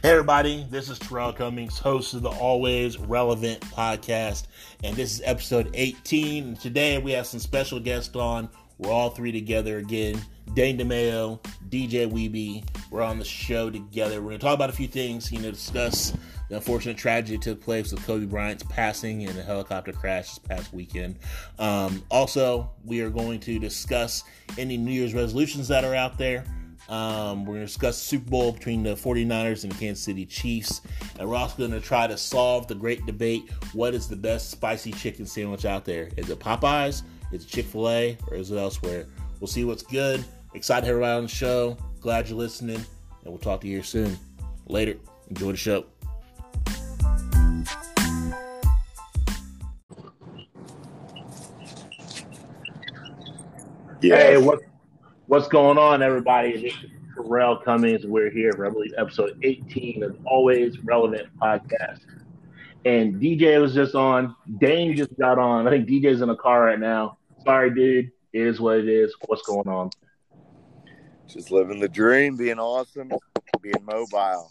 Hey, everybody, this is Terrell Cummings, host of the Always Relevant podcast, and this is episode 18. And today we have some special guests on. We're all three together again. Dane DeMayo, DJ Weeby. We're on the show together. We're going to talk about a few things, you know, discuss the unfortunate tragedy that took place with Kobe Bryant's passing in the helicopter crash this past weekend. Um, also, we are going to discuss any New Year's resolutions that are out there. Um, we're going to discuss the Super Bowl between the 49ers and the Kansas City Chiefs. And we're also going to try to solve the great debate what is the best spicy chicken sandwich out there? Is it Popeyes? Is it Chick fil A? Or is it elsewhere? We'll see what's good. Excited to have everybody on the show. Glad you're listening. And we'll talk to you here soon. Later. Enjoy the show. Yeah. Hey, what, what's going on, everybody? This is Terrell Cummings. We're here for, I believe, episode 18 of Always Relevant Podcast. And DJ was just on. Dane just got on. I think DJ's in a car right now. Sorry, dude. It is what it is. What's going on? Just living the dream, being awesome, being mobile.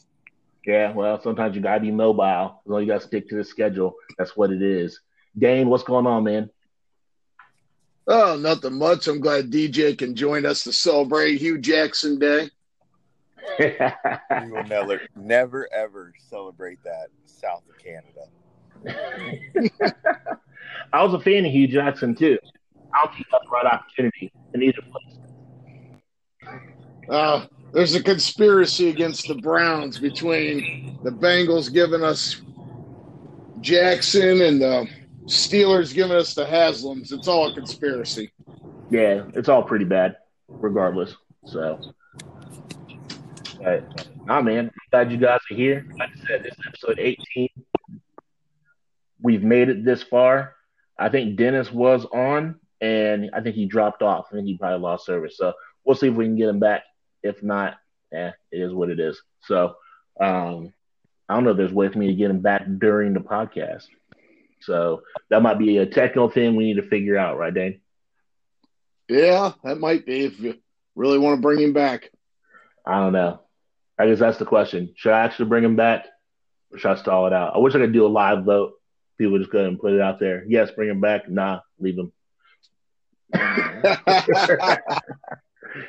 Yeah, well, sometimes you gotta be mobile. You, know, you gotta stick to the schedule. That's what it is. Dane, what's going on, man? Oh, nothing much. I'm glad DJ can join us to celebrate Hue Jackson Day. we will never, never, ever celebrate that south of Canada. I was a fan of Hue Jackson too. I don't think that's the right opportunity in either place. Uh, there's a conspiracy against the Browns between the Bengals giving us Jackson and the Steelers giving us the Haslams. It's all a conspiracy. Yeah, it's all pretty bad, regardless. So, but, nah, man, glad you guys are here. Like I said, this is episode 18. We've made it this far. I think Dennis was on, and I think he dropped off. I think he probably lost service. So we'll see if we can get him back. If not, eh, it is what it is. So um, I don't know if there's a way for me to get him back during the podcast. So that might be a technical thing we need to figure out, right, Dane? Yeah, that might be if you really want to bring him back. I don't know. I guess that's the question. Should I actually bring him back or should I stall it out? I wish I could do a live vote. People just go and put it out there. Yes, bring him back. Nah, leave him.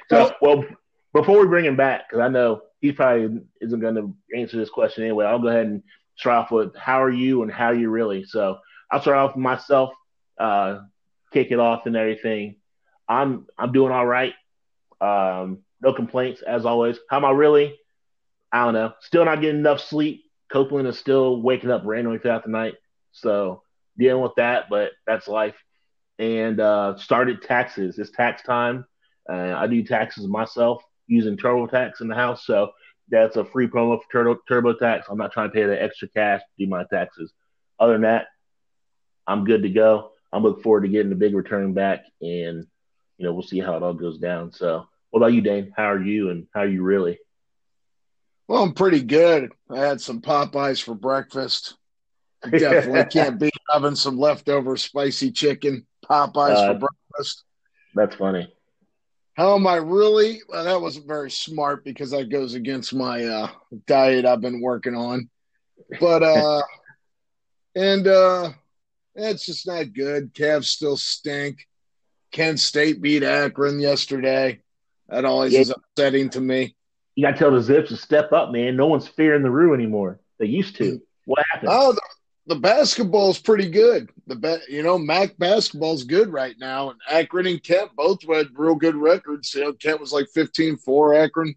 so, well, before we bring him back, because I know he probably isn't going to answer this question anyway, I'll go ahead and start off with how are you and how are you really? So I'll start off with myself, uh, kick it off and everything. I'm I'm doing all right. Um, no complaints as always. How am I really? I don't know. Still not getting enough sleep. Copeland is still waking up randomly throughout the night. So dealing with that, but that's life. And uh, started taxes. It's tax time. Uh, I do taxes myself using TurboTax in the house. So that's a free promo for Turbo, TurboTax. I'm not trying to pay the extra cash to do my taxes. Other than that, I'm good to go. I'm looking forward to getting the big return back, and you know we'll see how it all goes down. So, what about you, Dane? How are you, and how are you really? Well, I'm pretty good. I had some Popeyes for breakfast. I definitely can't be having some leftover spicy chicken Popeyes uh, for breakfast. That's funny. How am I really? Well, that wasn't very smart because that goes against my uh, diet I've been working on. But uh and uh it's just not good. Cavs still stink. Kent State beat Akron yesterday. That always yeah. is upsetting to me. You got to tell the Zips to step up, man. No one's fearing the Roo anymore. They used to. What happened? Oh, the, basketball's pretty good. The you know Mac basketball's good right now, and Akron and Kent both had real good records. You know, Kent was like 15-4, Akron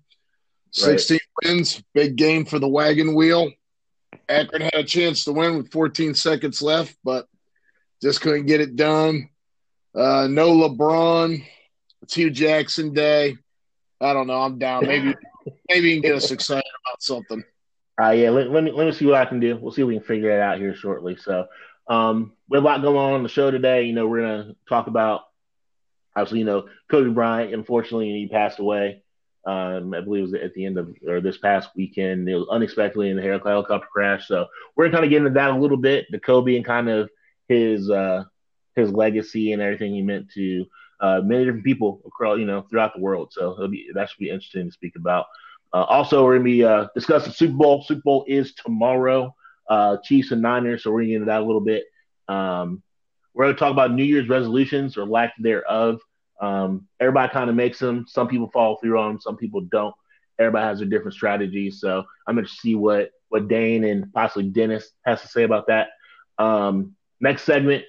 16 right. wins. Big game for the wagon wheel. Akron had a chance to win with 14 seconds left, but just couldn't get it done. Uh, no LeBron. It's Hue Jackson Day. I don't know. I'm down. Maybe maybe you can get us excited about something. Uh, yeah, let, let, me let me see what I can do. We'll see if we can figure it out here shortly. So, um, we have a lot going on on the show today. You know, we're gonna talk about obviously, you know, Kobe Bryant. Unfortunately, he passed away. Um, I believe it was at the end of or this past weekend. It was unexpectedly in the helicopter crash. So we're gonna kind of get into that a little bit, the Kobe and kind of his uh, his legacy and everything he meant to uh, many different people across, you know, throughout the world. So be that should be interesting to speak about. Uh, also, we're going to be uh, discussing Super Bowl. Super Bowl is tomorrow. Uh, Chiefs and Niners, so we're going to get into that a little bit. Um, we're going to talk about New Year's resolutions or lack thereof. Um, everybody kind of makes them. Some people follow through on them. Some people don't. Everybody has their different strategies. So I'm going to see what what Dane and possibly Dennis has to say about that. Um, next segment,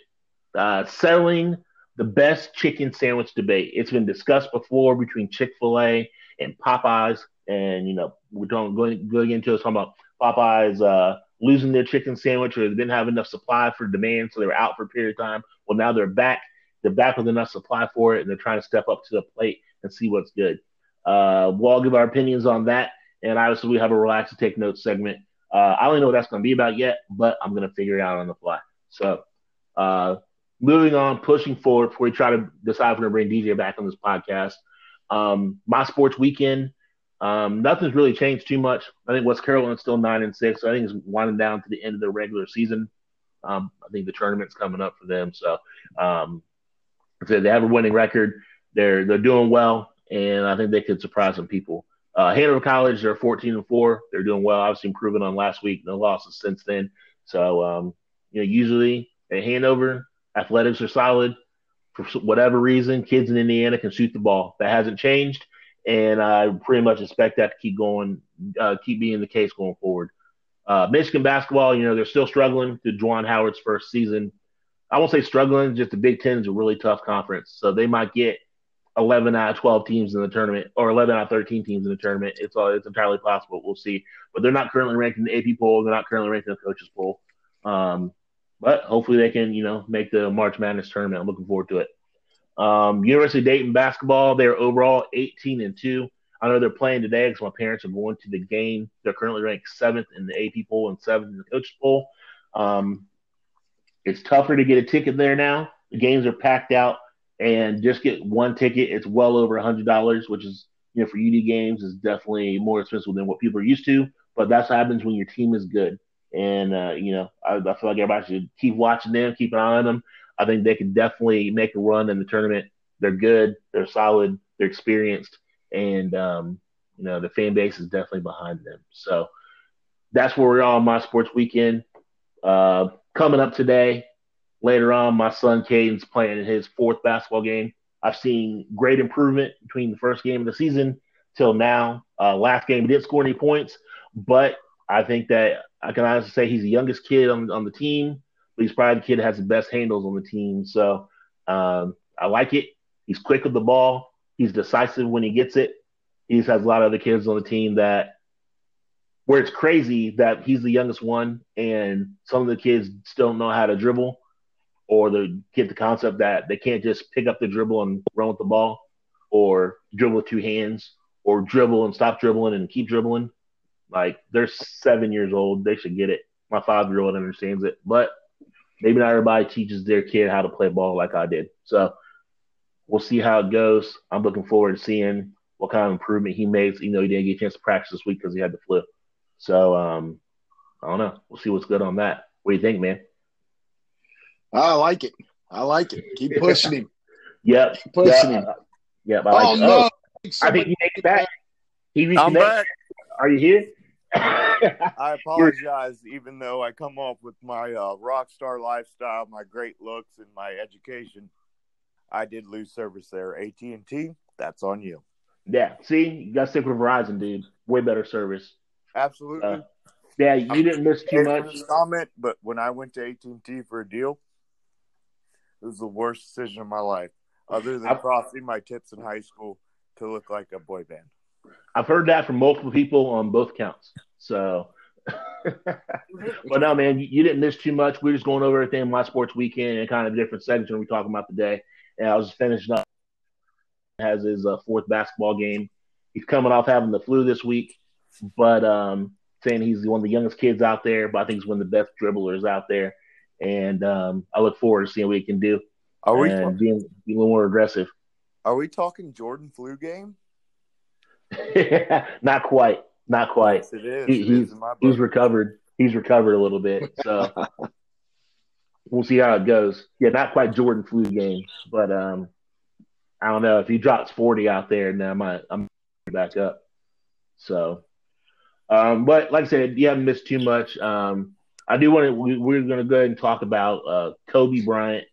uh, selling the best chicken sandwich debate. It's been discussed before between Chick Fil A and Popeyes, and you know we're going going, going into talking about Popeyes uh, losing their chicken sandwich or they didn't have enough supply for demand, so they were out for a period of time. Well, now they're back. They're back with enough supply for it, and they're trying to step up to the plate and see what's good. Uh, we'll all give our opinions on that, and obviously we have a relax and take notes segment. Uh, I don't know what that's going to be about yet, but I'm going to figure it out on the fly. So, uh, moving on, pushing forward before we try to decide if we're going to bring DJ back on this podcast. Um, my sports weekend, um, nothing's really changed too much. I think West Carolina's still nine and six. So I think it's winding down to the end of the regular season. Um, I think the tournament's coming up for them. So, um, so they have a winning record. They're they're doing well, and I think they could surprise some people. Uh, Hanover College, they're 14 and four. They're doing well. Obviously, improving on last week. No losses since then. So, um, you know, usually at Hanover, athletics are solid. For whatever reason, kids in Indiana can shoot the ball. That hasn't changed, and I pretty much expect that to keep going, uh, keep being the case going forward. Uh, Michigan basketball, you know, they're still struggling to Juwan Howard's first season. I won't say struggling, just the Big Ten is a really tough conference, so they might get 11 out of 12 teams in the tournament or 11 out of 13 teams in the tournament. It's all, it's entirely possible. We'll see. But they're not currently ranked in the AP poll. They're not currently ranked in the coaches poll. Um, but hopefully they can, you know, make the March Madness tournament. I'm looking forward to it. Um, University of Dayton basketball, they're overall 18 and 2. I know they're playing today because my parents are going to the game. They're currently ranked seventh in the AP poll and seventh in the coaches poll. Um, it's tougher to get a ticket there now. The games are packed out, and just get one ticket, it's well over a hundred dollars, which is you know for UD games is definitely more expensive than what people are used to. But that's what happens when your team is good. And uh, you know, I, I, feel like everybody should keep watching them, keep an eye on them. I think they can definitely make a run in the tournament. They're good, they're solid, they're experienced, and um, you know the fan base is definitely behind them. So that's where we're on my sports weekend. Uh, coming up today, later on, my son Caden's playing in his fourth basketball game. I've seen great improvement between the first game of the season till now. Uh, last game, he didn't score any points, but I think that I can honestly say he's the youngest kid on, on the team, probably the kid has the best handles on the team. So um, I like it. He's quick with the ball. He's decisive when he gets it. He has a lot of other kids on the team that where it's crazy that he's the youngest one and some of the kids still don't know how to dribble or they get the concept that they can't just pick up the dribble and run with the ball or dribble with two hands or dribble and stop dribbling and keep dribbling. Like they're seven years old. They should get it. My five year old understands it, but maybe not everybody teaches their kid how to play ball like I did. So we'll see how it goes. I'm looking forward to seeing what kind of improvement he makes, even though he didn't get a chance to practice this week because he had the flu. So um, I don't know. We'll see what's good on that. What do you think, man? I like it. I like it. Keep pushing him. Yep. Keep pushing yep. him. Yep. I like oh it. no! Oh, I think he made it back. He I'm back. Are you here? I apologize, even though I come off with my uh, rock star lifestyle, my great looks, and my education. I did lose service there. AT and T, that's on you. yeah. See, you got to stick with Verizon, dude. Way better service. Absolutely. Uh, Yeah, you didn't miss too much. comment, but when I went to AT and T for a deal, it was the worst decision of my life, other than I- crossing my tits in high school to look like a boy band. I've heard that from multiple people on both counts. So, but no, man, you, you didn't miss too much. We are just going over everything in my sports weekend and kind of different segments we're talking about today. And I was just finishing up. Has his uh, fourth basketball game. He's coming off having the flu this week, but um, saying he's one of the youngest kids out there. But I think he's one of the best dribblers out there. And um, I look forward to seeing what he can do Are we and being, being a little more aggressive. are we talking Jordan flu game? Not quite. Not quite. Yes, it is. He- It he's is he's recovered. He's recovered a little bit. So we'll see how it goes. Yeah, not quite Jordan flu game, but um, I don't know if he drops forty out there. Now I might I'm back up. So, um, but like I said, you haven't missed too much. Um, I do want to. We, are going to go ahead and talk about uh, Kobe Bryant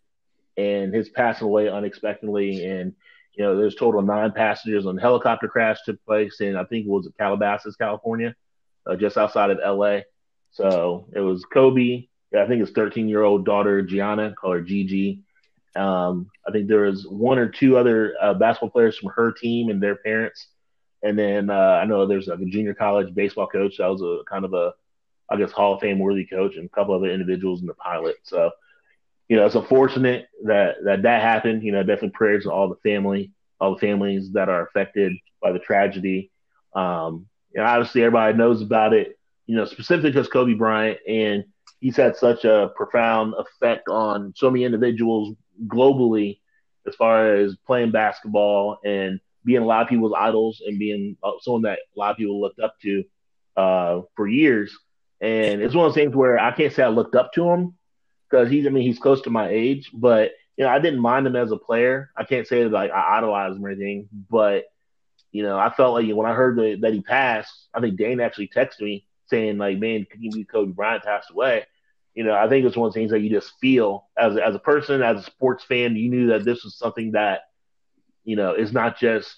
and his passing away unexpectedly. And you know, there's total nine passengers on the helicopter crash took place in I think it was Calabasas, California, uh, just outside of L.A. So it was Kobe. I think his 13 year old daughter Gianna, call her Gigi. Um, I think there was one or two other uh, basketball players from her team and their parents. And then uh, I know there's like a junior college baseball coach that was a kind of a, I guess, Hall of Fame worthy coach, and a couple other individuals in the pilot. So you know, it's unfortunate that that that happened. You know, definitely prayers to all the family, all the families that are affected by the tragedy. Um, and obviously, everybody knows about it. You know, specifically because Kobe Bryant, and he's had such a profound effect on so many individuals globally, as far as playing basketball and being a lot of people's idols and being uh, someone that a lot of people looked up to uh, for years. And it's one of those things where I can't say I looked up to him, because he's I mean he's close to my age, but you know I didn't mind him as a player. I can't say that like I idolized him or anything, but you know I felt like when I heard that, he passed, I think Dane actually texted me saying like, "Man, can you believe Kobe Bryant passed away?" You know, I think it's one of the things that you just feel as as a person, as a sports fan, you knew that this was something that you know is not just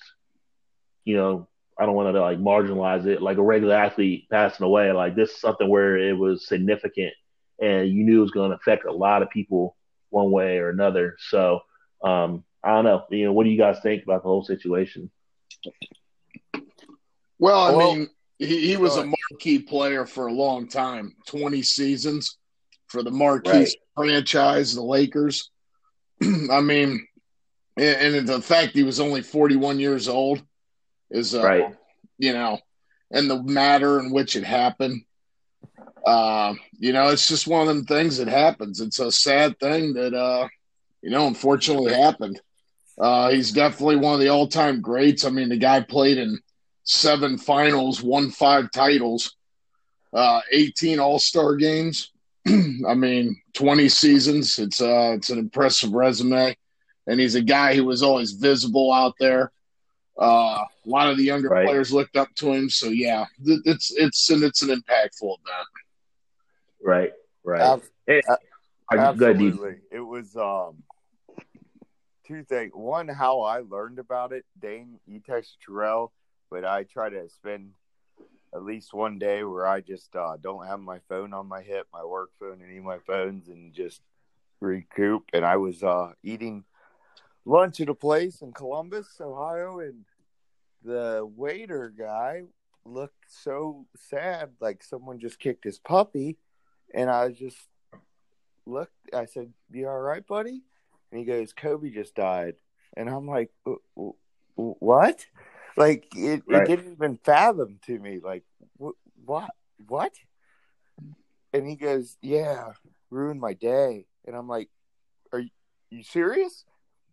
you know I don't want to like marginalize it like a regular athlete passing away. Like this is something where it was significant and you knew it was going to affect a lot of people one way or another. So um, I don't know. You know, what do you guys think about the whole situation? Well, I well, mean, he, he was a marquee player for a long time 20 seasons for the marquee right. franchise, the Lakers. I mean, and, and, the fact he was only 41 years old is, uh, right. you know, and the matter in which it happened uh, you know, it's just one of them things that happens. It's a sad thing that, uh, you know, unfortunately happened. Uh, he's definitely one of the all time greats. I mean, the guy played in seven finals, won five titles, uh, 18 all star games. I mean, 20 seasons. It's, uh, it's an impressive resume. And he's a guy who was always visible out there. Uh, a lot of the younger right. players looked up to him. So yeah, it's it's and it's an impactful event. Right, right. Ab- it, absolutely. It was um, two things. One, how I learned about it. Dane, you texted Terrell, but I try to spend at least one day where I just uh, don't have my phone on my hip, my work phone, any of my phones, and just recoup. And I was uh, eating lunch at a place in Columbus, Ohio, and the waiter guy looked so sad, like someone just kicked his puppy. And I just looked, I said, You all right, buddy? And he goes, Kobe just died. And I'm like, What? Like, it, right. it didn't even fathom to me. Like, what? What? And he goes, Yeah, ruined my day. And I'm like, Are you, you serious?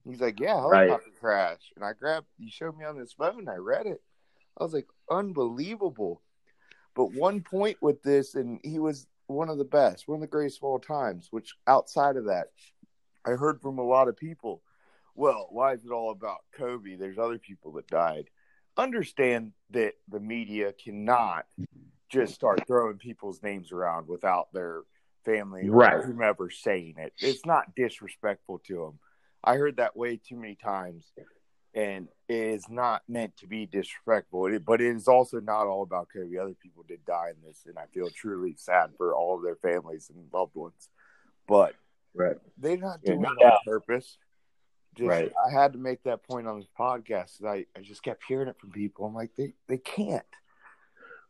He's like, Yeah, helicopter right. crash. And I grabbed, you showed me on this phone. I read it. I was like, Unbelievable. But one point with this, and he was one of the best, one of the greatest of all times. Which outside of that, I heard from a lot of people. Well, why is it all about Kobe? There's other people that died. Understand that the media cannot just start throwing people's names around without their family right. or whomever saying it. It's not disrespectful to them. I heard that way too many times and it is not meant to be disrespectful. but it is also not all about Kobe. Other people did die in this, and I feel truly sad for all of their families and loved ones. But right. they're not doing yeah, it on purpose. Just, right. I had to make that point on this podcast. I, I just kept hearing it from people. I'm like, they, they can't.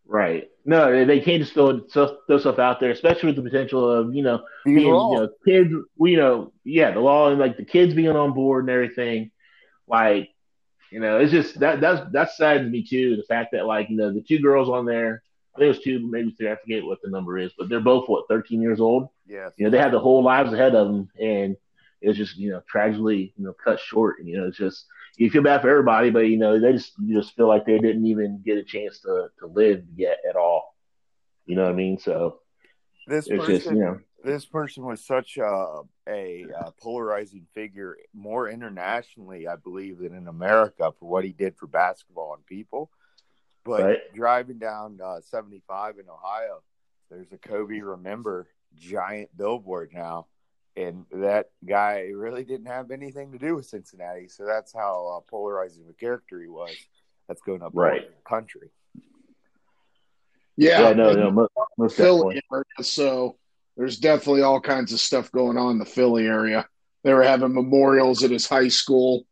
Right. No, they can't just throw, throw stuff out there, especially with the potential of, you know, being, you know, kids, you know, yeah, the law and like the kids being on board and everything. Like, you know, it's just that that's that's sad to me too. The fact that like you know the two girls on there, I think it was two, maybe three. I forget what the number is, but they're both what 13 years old. Yeah. You know, they had the whole lives ahead of them, and it was just you know tragically you know cut short. And you know, it's just you feel bad for everybody, but you know they just you just feel like they didn't even get a chance to to live yet at all. You know what I mean? So this it's person, just you know this person was such a, a, a, polarizing figure more internationally, I believe, than in America for what he did for basketball and people. But Right. driving down uh, 75 in Ohio, there's a Kobe Remember giant billboard now. And that guy really didn't have anything to do with Cincinnati. So that's how uh, polarizing of a character he was. That's going up right over the country. Yeah, Yeah, no, no, most, most Philly area, so there's definitely all kinds of stuff going on in the Philly area. They were having memorials at his high school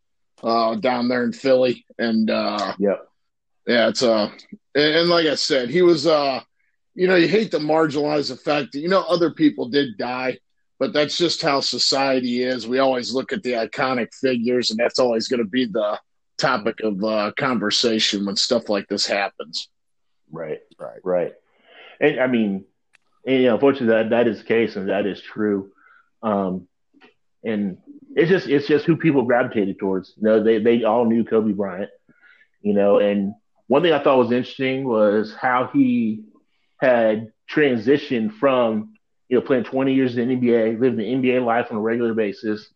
uh, down there in Philly, and uh, Yep. yeah, it's uh, and, and like I said, he was uh, you know, you hate to marginalize the fact that you know other people did die, but that's just how society is. We always look at the iconic figures, and that's always going to be the topic of uh, conversation when stuff like this happens. Right. Right. Right. And I mean, and, you know, unfortunately, that that is the case, and that is true. Um, and it's just it's just who people gravitated towards. You know, they they all knew Kobe Bryant. You know, and one thing I thought was interesting was how he had transitioned from you know playing 20 years in the NBA, living the NBA life on a regular basis,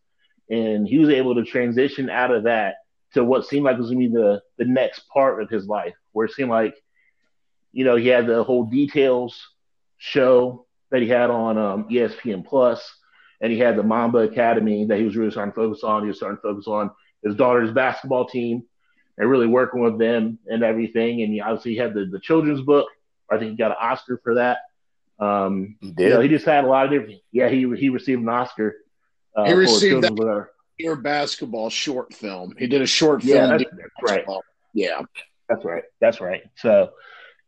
and he was able to transition out of that to what seemed like was going to be the the next part of his life, where it seemed like you know, he had the whole details show that he had on um, ESPN Plus, and he had the Mamba Academy that he was really starting to focus on. He was starting to focus on his daughter's basketball team and really working with them and everything. And obviously he obviously had the, the children's book. I think he got an Oscar for that. Um, He you know, he just had a lot of different. Yeah, he he received an Oscar. Uh, He received book. Your basketball short film. He did a short Yeah, film. that's, that's right. Yeah. That's right. That's right. So,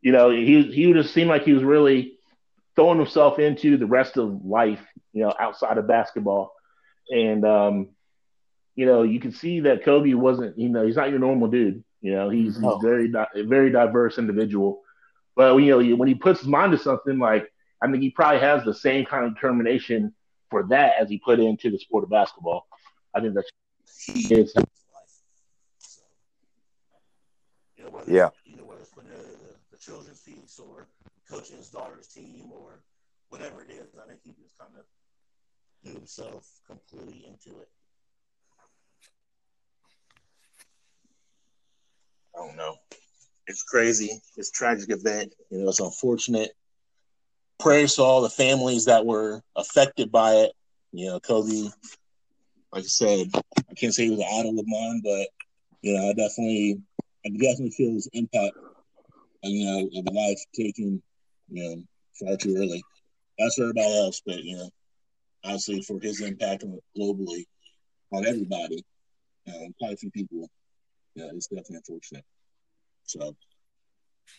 you know, he he just seemed like he was really throwing himself into the rest of life, you know, outside of basketball. And um, you know, you can see that Kobe wasn't, you know, he's not your normal dude. You know, he's No. he's very very diverse individual. But you know, when he puts his mind to something, like I think he probably has the same kind of determination for that as he put into the sport of basketball. I think that's he is. You know, whether, Yeah. You know, whether it's for the, the, the children's piece or coaching his daughter's team or whatever it is, I think he just kind of threw himself completely into it. I don't know. It's crazy. It's a tragic event. You know, it's unfortunate. Prayers to all the families that were affected by it. You know, Kobe, like I said, I can't say he was an idol of mine, but you know, I definitely I definitely feel his impact, you know, of life taken, you know, far too early. That's for everybody else, but you know, obviously for his impact globally on everybody, uh, quite a few people, yeah, it's definitely unfortunate. So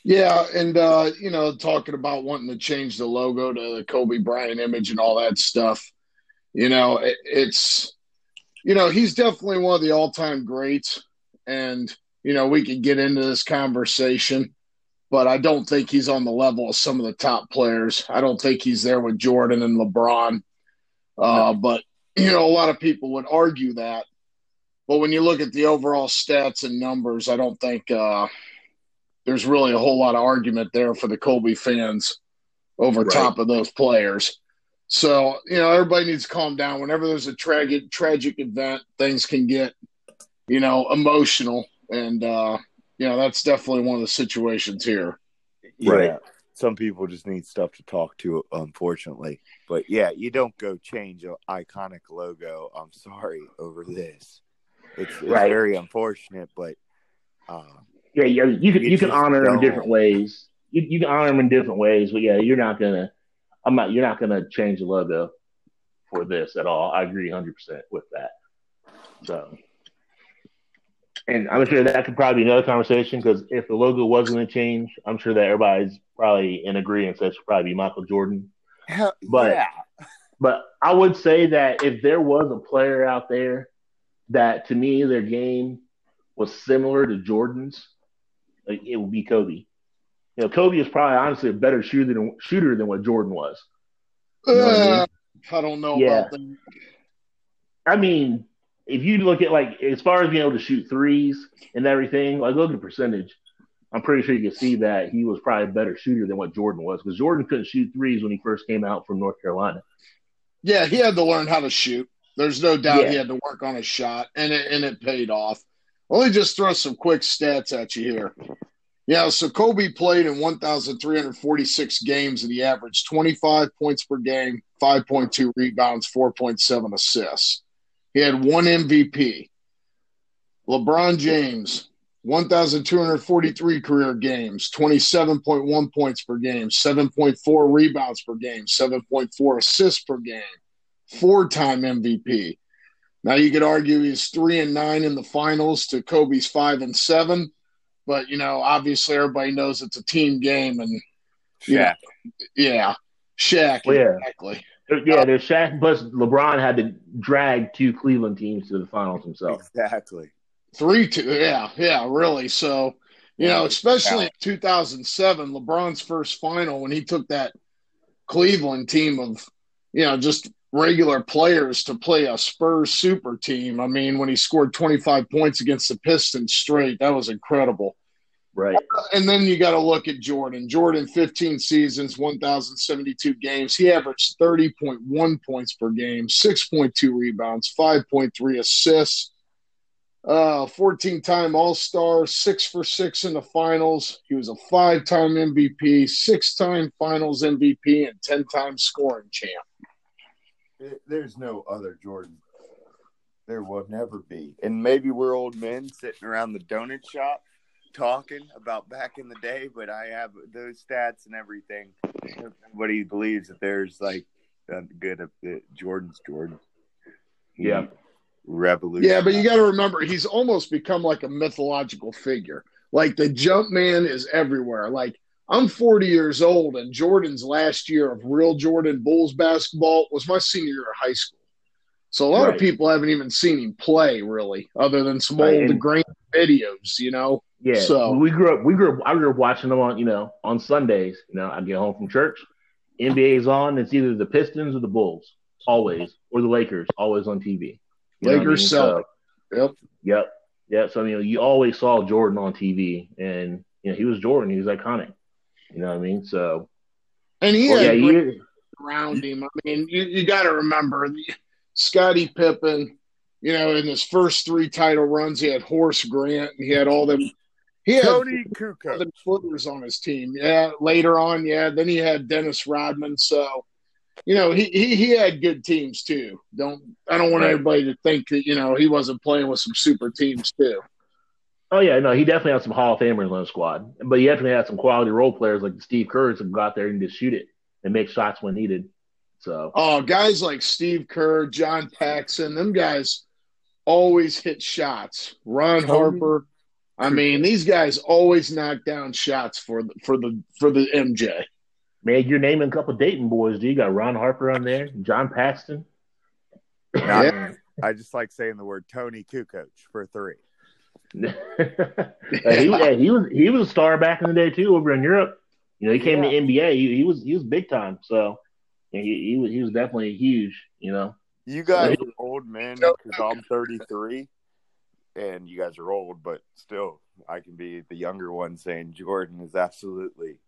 Yeah, and uh, you know, talking about wanting to change the logo to the Kobe Bryant image and all that stuff. You know, it, it's you know, he's definitely one of the all-time greats and you know, we could get into this conversation, but I don't think he's on the level of some of the top players. I don't think he's there with Jordan and LeBron. Uh, but you know, a lot of people would argue that. But when you look at the overall stats and numbers, I don't think uh, there's really a whole lot of argument there for the Kobe fans over Right. top of those players. So, you know, everybody needs to calm down. Whenever there's a tragic tragic event, things can get, you know, emotional. And uh, you know, that's definitely one of the situations here. Yeah. Right. Some people just need stuff to talk to, unfortunately. But yeah, you don't go change an iconic logo. I'm sorry over this. It's, it's Right. very unfortunate, but uh, Yeah, yeah, you can You you can honor him in don't. different ways. You you can honor him in different ways, but yeah, you're not gonna. I'm not. You're not gonna change the logo for this at all. I agree 100 percent with that. So, and I'm sure that could probably be another conversation because if the logo was going to change, I'm sure that everybody's probably in agreement that it should probably be Michael Jordan. hell, But- yeah, But I would say that if there was a player out there that to me their game was similar to Jordan's, like, it would be Kobe. You know, Kobe is probably honestly a better shooter than shooter than what Jordan was. You know what I mean? Uh, I don't know Yeah. about that. I mean, if you look at like as far as being able to shoot threes and everything, like look at the percentage. I'm pretty sure you can see that he was probably a better shooter than what Jordan was because Jordan couldn't shoot threes when he first came out from North Carolina. Yeah, he had to learn how to shoot. There's no doubt Yeah. he had to work on his shot, and it and it paid off. Let me just throw some quick stats at you here. Yeah, so Kobe played in 1,346 games and he averaged 25 points per game, 5.2 rebounds, 4.7 assists. He had one MVP. LeBron James, 1,243 career games, 27.1 points per game, 7.4 rebounds per game, 7.4 assists per game, four time MVP. Now you could argue he's three and nine in the finals to Kobe's five and seven, but you know, obviously everybody knows it's a team game and Shaq. yeah, Shaq, Well, yeah. exactly. Yeah, there's Shaq, plus LeBron had to drag two Cleveland teams to the finals himself. Exactly. Three two, yeah, yeah, really. So, you know, especially in 2007, LeBron's first final when he took that Cleveland team of, you know, just regular players to play a Spurs super team. I mean, when he scored 25 points against the Pistons straight, that was incredible. Right. And then you got to look at Jordan. Jordan, 15 seasons, 1,072 games. He averaged 30.1 points per game, 6.2 rebounds, 5.3 assists, uh, 14 time All Star, six for six in the finals. He was a five time MVP, six time finals MVP, and 10 time scoring champ. There- There's no other Jordan. There will never be. And maybe we're old men sitting around the donut shop talking about back in the day, but I have those stats and everything. Nobody believes that there's like a good of uh, Jordan's Jordan. He Yeah. Revolution. Yeah, but you got to remember, he's almost become like a mythological figure. Like the jump man is everywhere. Like I'm 40 years old, and Jordan's last year of real Jordan Bulls basketball was my senior year of high school. So a lot Right. of people haven't even seen him play really, other than some Right, old grain videos, you know. Yeah. So- we grew up. We grew up. I grew up watching them on you know on Sundays. You know, I get home from church, NBA's on. It's either the Pistons or the Bulls, always, or the Lakers, always on TV. You what I Lakers, mean? So, Yep. Yep. Yep. So you know, you always saw Jordan on TV, and you know he was Jordan. He was iconic. You know what I mean? So And he well, had yeah, great he, around him. I mean, you, you got to remember Scottie Pippen. You know, in his first three title runs, he had Horace Grant. And he had all them. He had Toni Kukoc. other footers on his team. Yeah, later on, yeah. Then he had Dennis Rodman. So, you know, he he, he had good teams too. Don't I don't want Right. everybody to think that you know he wasn't playing with some super teams too. Oh yeah, no, he definitely had some Hall of Famers on the squad, but he definitely had some quality role players like Steve Kerr that go out there and just shoot it and make shots when needed. So Oh, guys like Steve Kerr, John Paxson, them guys always hit shots. Ron Tony Harper. I mean, these guys always knock down shots for the, for the for the MJ. man, you're naming a couple Dayton boys. Do you got Ron Harper on there, John Paxson? Yeah. I just like saying the word Toni Kukoc for three. He, yeah, he was he was a star back in the day too over in Europe. You know, he came Yeah. to NBA. He, he was he was big time. So he, he was he was definitely huge. You know, You guys Right. are old men No. because I'm 33, and you guys are old, but still, I can be the younger one saying Jordan is absolutely.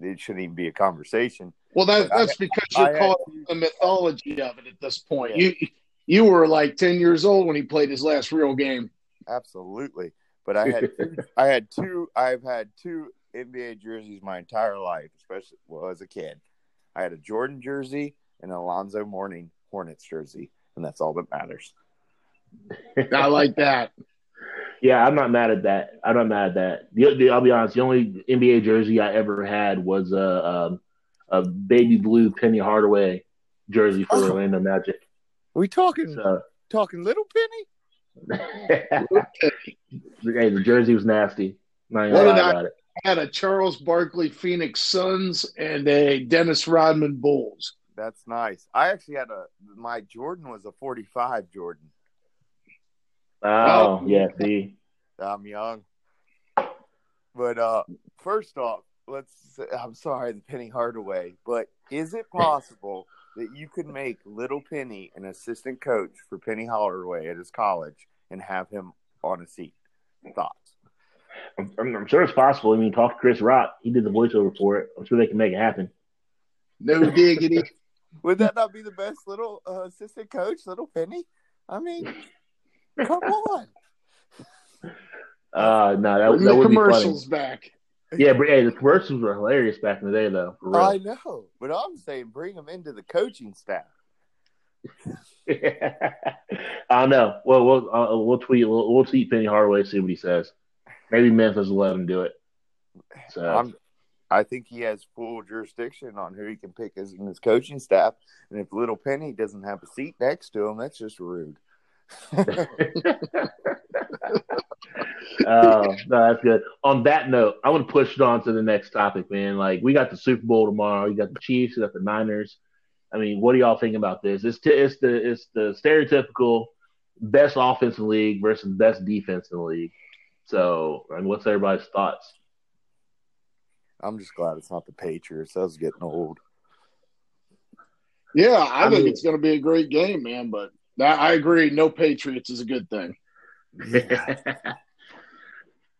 It shouldn't even be a conversation. Well, that, I- that's because you're had caught two- in the mythology of it at this point. Yeah. You you were like ten years old when he played his last real game. Absolutely, but I had I had two. I've had two NBA jerseys my entire life, especially well as a kid. I had a Jordan jersey and an Alonzo Mourning Hornets jersey, and that's all that matters. I like that. yeah, I'm not mad at that. I'm not mad at that. The, the, I'll be honest. The only NBA jersey I ever had was a um, a baby blue Penny Hardaway jersey for Oh. Orlando Magic. Are we talking So, talking Little Penny? hey, the jersey was nasty. Not even What gonna did lie I- about it. I had a Charles Barkley Phoenix Suns and a Dennis Rodman Bulls. That's nice. I actually had a my Jordan was a 45 Jordan. Oh, yeah. See, I'm young. But uh first off, let's I'm sorry, the Penny Hardaway, but is it possible that you could make Little Penny an assistant coach for Penny Hardaway at his college and have him on a seat? Thoughts? I'm, I'm, I'm sure it's possible. I mean, talk to Chris Rock. He did the voiceover for it. I'm sure they can make it happen. No diggity. Would that not be the best little uh, assistant coach, Little Penny? I mean, come on. Uh, no, that, Bring that the would be funny. commercials back. Yeah, but hey, the commercials were hilarious back in the day, though. I know, but I'm saying bring him into the coaching staff. I know. Well, we'll uh, we'll tweet we'll, we'll tweet Penny Hardaway see what he says. Maybe Memphis will let him do it. So I'm, I think he has full jurisdiction on who he can pick as in his coaching staff. And if Little Penny doesn't have a seat next to him, that's just rude. uh, no, that's good. On that note, I want to push it on to the next topic, man. Like we got the Super Bowl tomorrow. You got the Chiefs. You got the Niners. I mean, what do y'all think about this? It's t- it's the it's the stereotypical best offense in the league versus best defense in the league. So, I mean, what's everybody's thoughts? I'm just glad it's not the Patriots. That was getting old. Yeah, I, I think mean, it's going to be a great game, man. But I agree. No Patriots is a good thing.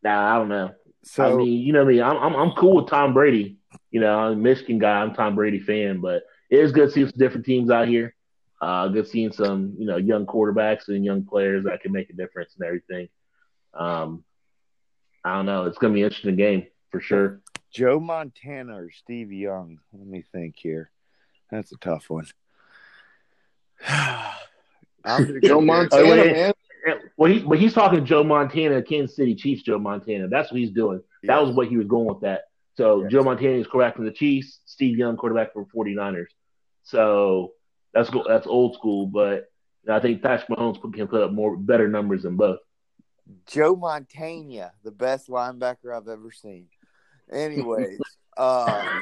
nah, I don't know. So I mean, you know me, I'm I'm, I'm cool with Tom Brady. You know, I'm a Michigan guy. I'm Tom Brady fan, but it is good seeing some different teams out here. Uh, good seeing some you know young quarterbacks and young players that can make a difference and everything. Um, I don't know. It's going to be an interesting game for sure. Joe Montana or Steve Young? Let me think here. That's a tough one. Joe Montana, oh, man. Well, he, but he's talking Joe Montana, Kansas City Chiefs. Joe Montana. That's what he's doing. That was what he was going with. That. So yes. Joe Montana is quarterback for the Chiefs. Steve Young, quarterback for 49ers. So that's that's old school, but I think Patrick Mahomes can put up more better numbers than both. Joe Montana, the best linebacker I've ever seen. Anyways, uh,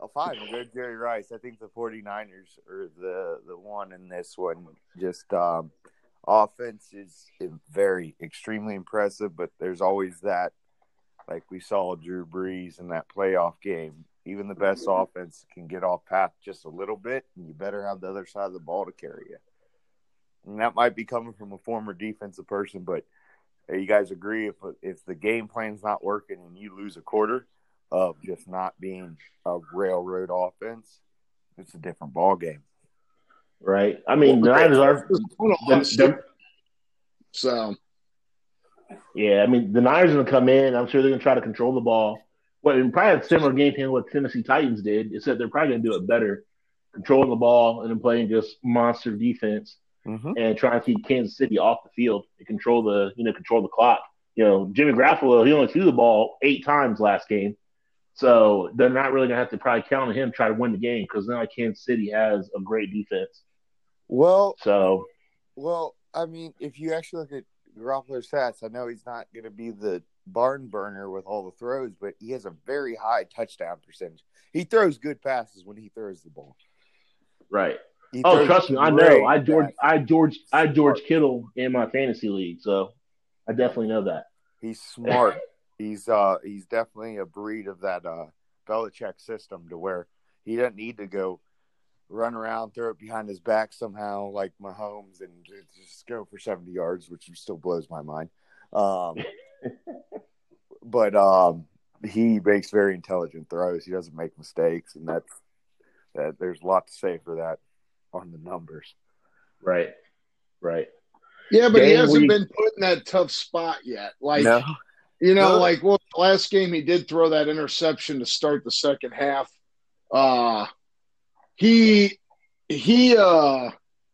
oh, fine. Go Jerry Rice. I think the 49ers are the, the one in this one. Just um, offense is very, extremely impressive, but there's always that, like we saw Drew Brees in that playoff game. Even the best offense can get off path just a little bit, and you better have the other side of the ball to carry you. And that might be coming from a former defensive person, but uh, – you guys agree if if the game plan's not working and you lose a quarter of just not being a railroad offense, it's a different ball game. Right. I mean, the Niners are so. Yeah, I mean, the Niners are going to come in. I'm sure they're going to try to control the ball. Well, and probably a similar game plan what Tennessee Titans did, except they're probably going to do it better, controlling the ball and then playing just monster defense mm-hmm. and trying to keep Kansas City off the field and control the you know control the clock. You know, Jimmy Garoppolo he only threw the ball eight times last game, so they're not really gonna have to probably count on him try to win the game because now Kansas City has a great defense. Well, so well, I mean, if you actually look at Garoppolo's stats, I know he's not going to be the barn burner with all the throws, but he has a very high touchdown percentage. He throws good passes when he throws the ball. Right oh, trust me, I know. I George, I George, I George Kittle in my fantasy league, so I definitely know that. He's smart. he's uh, he's definitely a breed of that uh Belichick system to where he doesn't need to go run around, throw it behind his back somehow like Mahomes and just go for seventy yards, which still blows my mind. Um, but um, he makes very intelligent throws. He doesn't make mistakes, and that's that. There's a lot to say for that on the numbers. Right. Right. Yeah, but he hasn't we... been put in that tough spot yet. Like no. you know, no. like well last game he did throw that interception to start the second half. Uh he he uh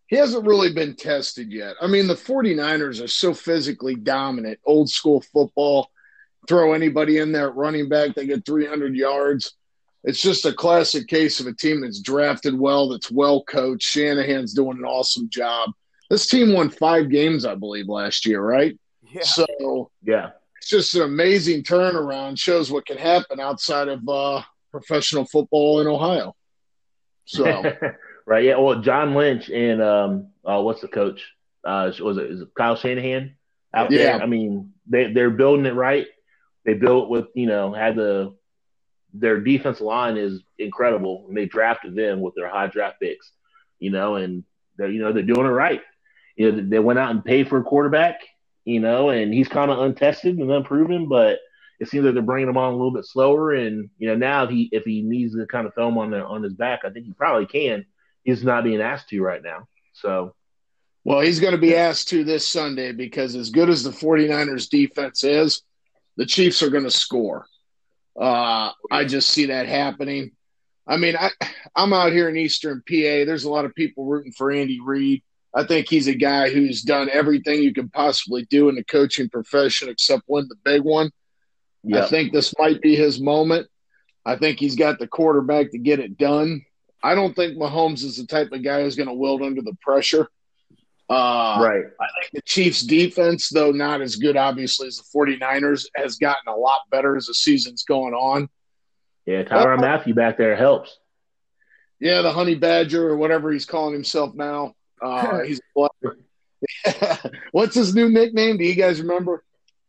he hasn't really been tested yet. I mean, the 49ers are so physically dominant, old school football. Throw anybody in there at running back, they get 300 yards it's just a classic case of a team that's drafted well, that's well coached. Shanahan's doing an awesome job. This team won five games, I believe, last year, right? Yeah. So yeah, it's just an amazing turnaround. Shows what can happen outside of uh, professional football in Ohio. So right, yeah. Well, John Lynch and um, uh, what's the coach? Uh, was it, is it Kyle Shanahan out yeah. there? I mean, they they're building it right. They built with you know had the their defense line is incredible, and they drafted them with their high draft picks. You know, and they're you know they're doing it right. You know, they went out and paid for a quarterback. You know, and he's kind of untested and unproven, but it seems like they're bringing him on a little bit slower. And you know, now if he if he needs to kind of throw him on the, on his back, I think he probably can. He's not being asked to right now. So, well, he's going to be asked to this Sunday because as good as the 49ers defense is, the Chiefs are going to score. Uh, I just see that happening. I mean, I, I'm out here in Eastern PA. There's a lot of people rooting for Andy Reid. I think he's a guy who's done everything you can possibly do in the coaching profession except win the big one. Yep. I think this might be his moment. I think he's got the quarterback to get it done. I don't think Mahomes is the type of guy who's going to wilt under the pressure. Uh, right. I think the Chiefs' defense, though not as good, obviously, as the 49ers, has gotten a lot better as the season's going on. Yeah, Tyrann uh, Mathieu back there helps. Yeah, the Honey Badger or whatever he's calling himself now. Uh, he's What's his new nickname? Do you guys remember?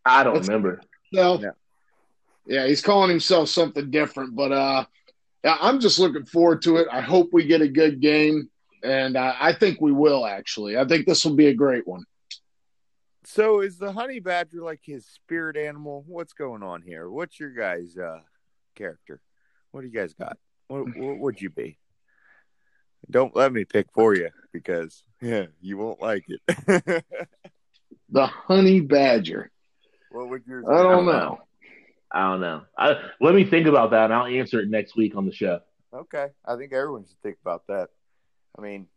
I don't What's remember. No. Yeah. he's calling himself something different, but uh, I'm just looking forward to it. I hope we get a good game and uh, I think we will actually. I think this will be a great one. So, is the honey badger like his spirit animal? What's going on here? What's your guys' uh, character? What do you guys got? What, what would you be? Don't let me pick for you because yeah, you won't like it. the honey badger. What would yours? I don't know. I don't know. I, let me think about that, and I'll answer it next week on the show. Okay, I think everyone should think about that. I mean,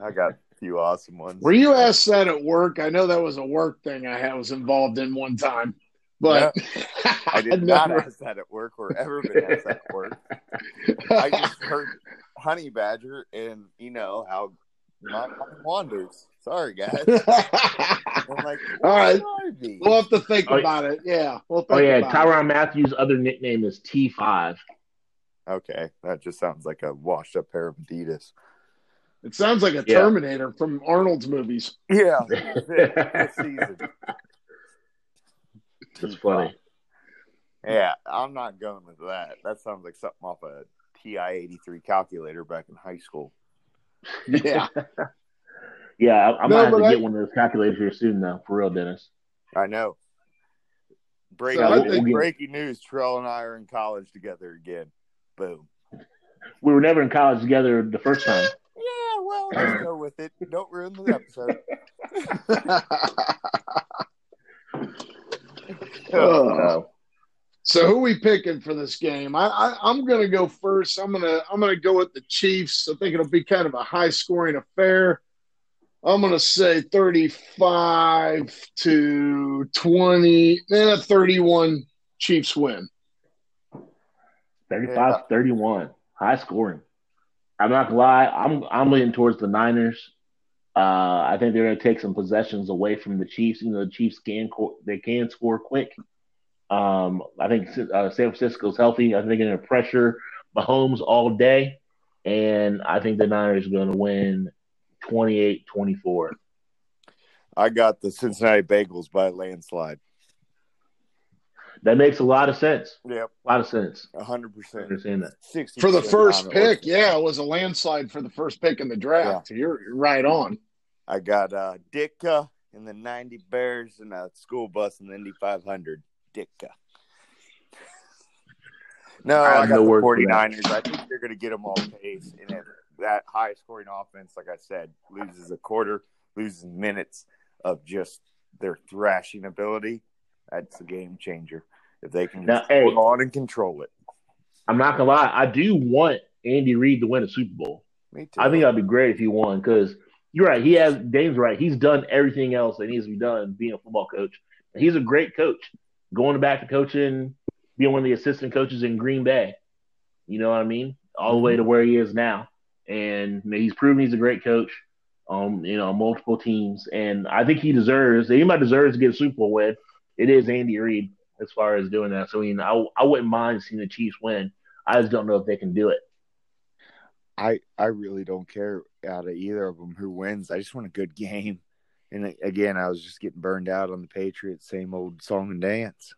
I got a few awesome ones. Were you asked that at work? I know that was a work thing I was involved in one time, but yeah. I did not ask that at work or ever been asked that at work. I just heard honey badger, and you know how my mind wanders. Sorry, guys. I'm like, all right, we'll have to think oh, about it. Yeah. We'll oh yeah, Tyrann Mathieu's other nickname is T five. Okay, that just sounds like a washed up pair of Adidas. It sounds like a yeah. Terminator from Arnold's movies. Yeah, this season. That's funny. Yeah, I'm not going with that. That sounds like something off a TI 83 calculator back in high school. Yeah. yeah, I'm no, gonna have to I... get one of those calculators here soon, though. For real, Dennis. I know. Breaking, so I think, breaking news: Terrell and I are in college together again. Boom. We were never in college together the first time yeah, well, just go with it. Don't ruin the episode. oh. So who we picking for this game? I, I am gonna go first. I'm gonna I'm gonna go with the Chiefs. I think it'll be kind of a high scoring affair. I'm gonna say 35 to 20, then a 31 Chiefs win. 35 yeah. 31. High scoring. I'm not gonna lie. I'm I'm leaning towards the Niners. Uh, I think they're to take some possessions away from the Chiefs. You know, the Chiefs can they can score quick. Um, I think uh, San Francisco's healthy. I think they're going to pressure Mahomes all day, and I think the Niners are going to win 28-24. I got the Cincinnati Bengals by landslide. That makes a lot of sense. Yep. A lot of sense. hundred percent. Understand that. 60 for the first pick, yeah, it was a landslide for the first pick in the draft. Yeah. You're, you're right on. I got uh Ditka in the ninety Bears and a school bus in the Indy five hundred. Ditka. No, I, I got no the 49ers. I think they're going to get them all pace. And if that high scoring offense, like I said, loses a quarter, loses minutes of just their thrashing ability, that's a game changer. If they can now, hey, hold on and control it. I'm not gonna lie, I do want Andy Reid to win a Super Bowl. Me too. I think that'd be great if he won because you're right. He has Dane's right. He's done everything else that needs to be done being a football coach. He's a great coach. Going back to coaching, being one of the assistant coaches in Green Bay. You know what I mean? All the way to where he is now. And he's proven he's a great coach. Um, you know, multiple teams. And I think he deserves anybody deserves to get a Super Bowl win it is Andy Reid as far as doing that. So I mean, I I wouldn't mind seeing the Chiefs win. I just don't know if they can do it. I I really don't care out of either of them who wins. I just want a good game. And again, I was just getting burned out on the Patriots, same old song and dance.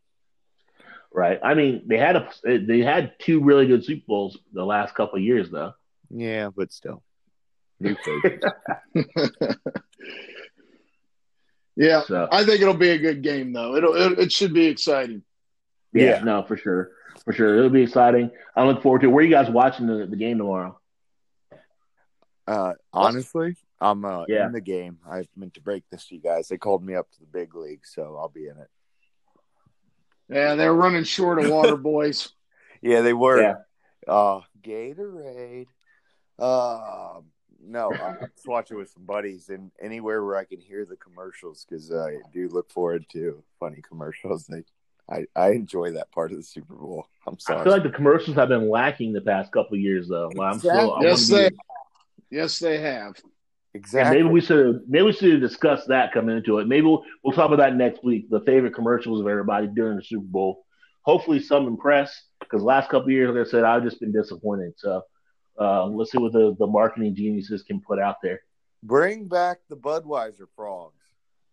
Right. I mean, they had a they had two really good Super Bowls the last couple years, though. Yeah, but still, new Yeah, so. I think it'll be a good game though. It'll it, it should be exciting. Yeah, yeah, no, for sure, for sure, it'll be exciting. I look forward to. it. Where are you guys watching the, the game tomorrow? Uh, honestly, I'm uh, yeah. in the game. I meant to break this to you guys. They called me up to the big league, so I'll be in it. Yeah, they were running short of water, boys. Yeah, they were. Yeah. Uh, Gatorade. Uh, no, I just watch it with some buddies and anywhere where I can hear the commercials because I do look forward to funny commercials. They, I, I enjoy that part of the Super Bowl. I'm I sorry. feel like the commercials have been lacking the past couple of years, though. Well, I'm still. Yes, they, be- yes, they have. Yeah, exactly. maybe we should maybe we should discuss that coming into it. Maybe we'll, we'll talk about that next week. The favorite commercials of everybody during the Super Bowl. Hopefully, some impress because last couple of years, like I said, I've just been disappointed. So uh, let's see what the, the marketing geniuses can put out there. Bring back the Budweiser frogs.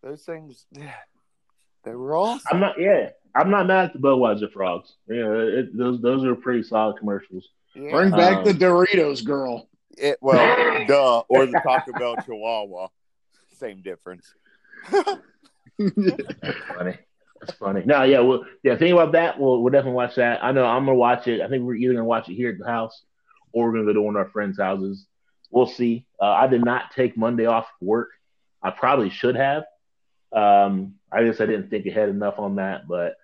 Those things, they were awesome. I'm not yeah, I'm not mad at the Budweiser frogs. Yeah, it, those those are pretty solid commercials. Yeah. Bring back Um, the Doritos girl. It, well, duh, or the Taco Bell Chihuahua. Same difference. funny. That's funny. No, yeah, well, yeah. Think about that. We'll we'll definitely watch that. I know I'm gonna watch it. I think we're either gonna watch it here at the house, or we're gonna go to one of our friends' houses. We'll see. Uh, I did not take Monday off work. I probably should have. Um, I guess I didn't think ahead enough on that, but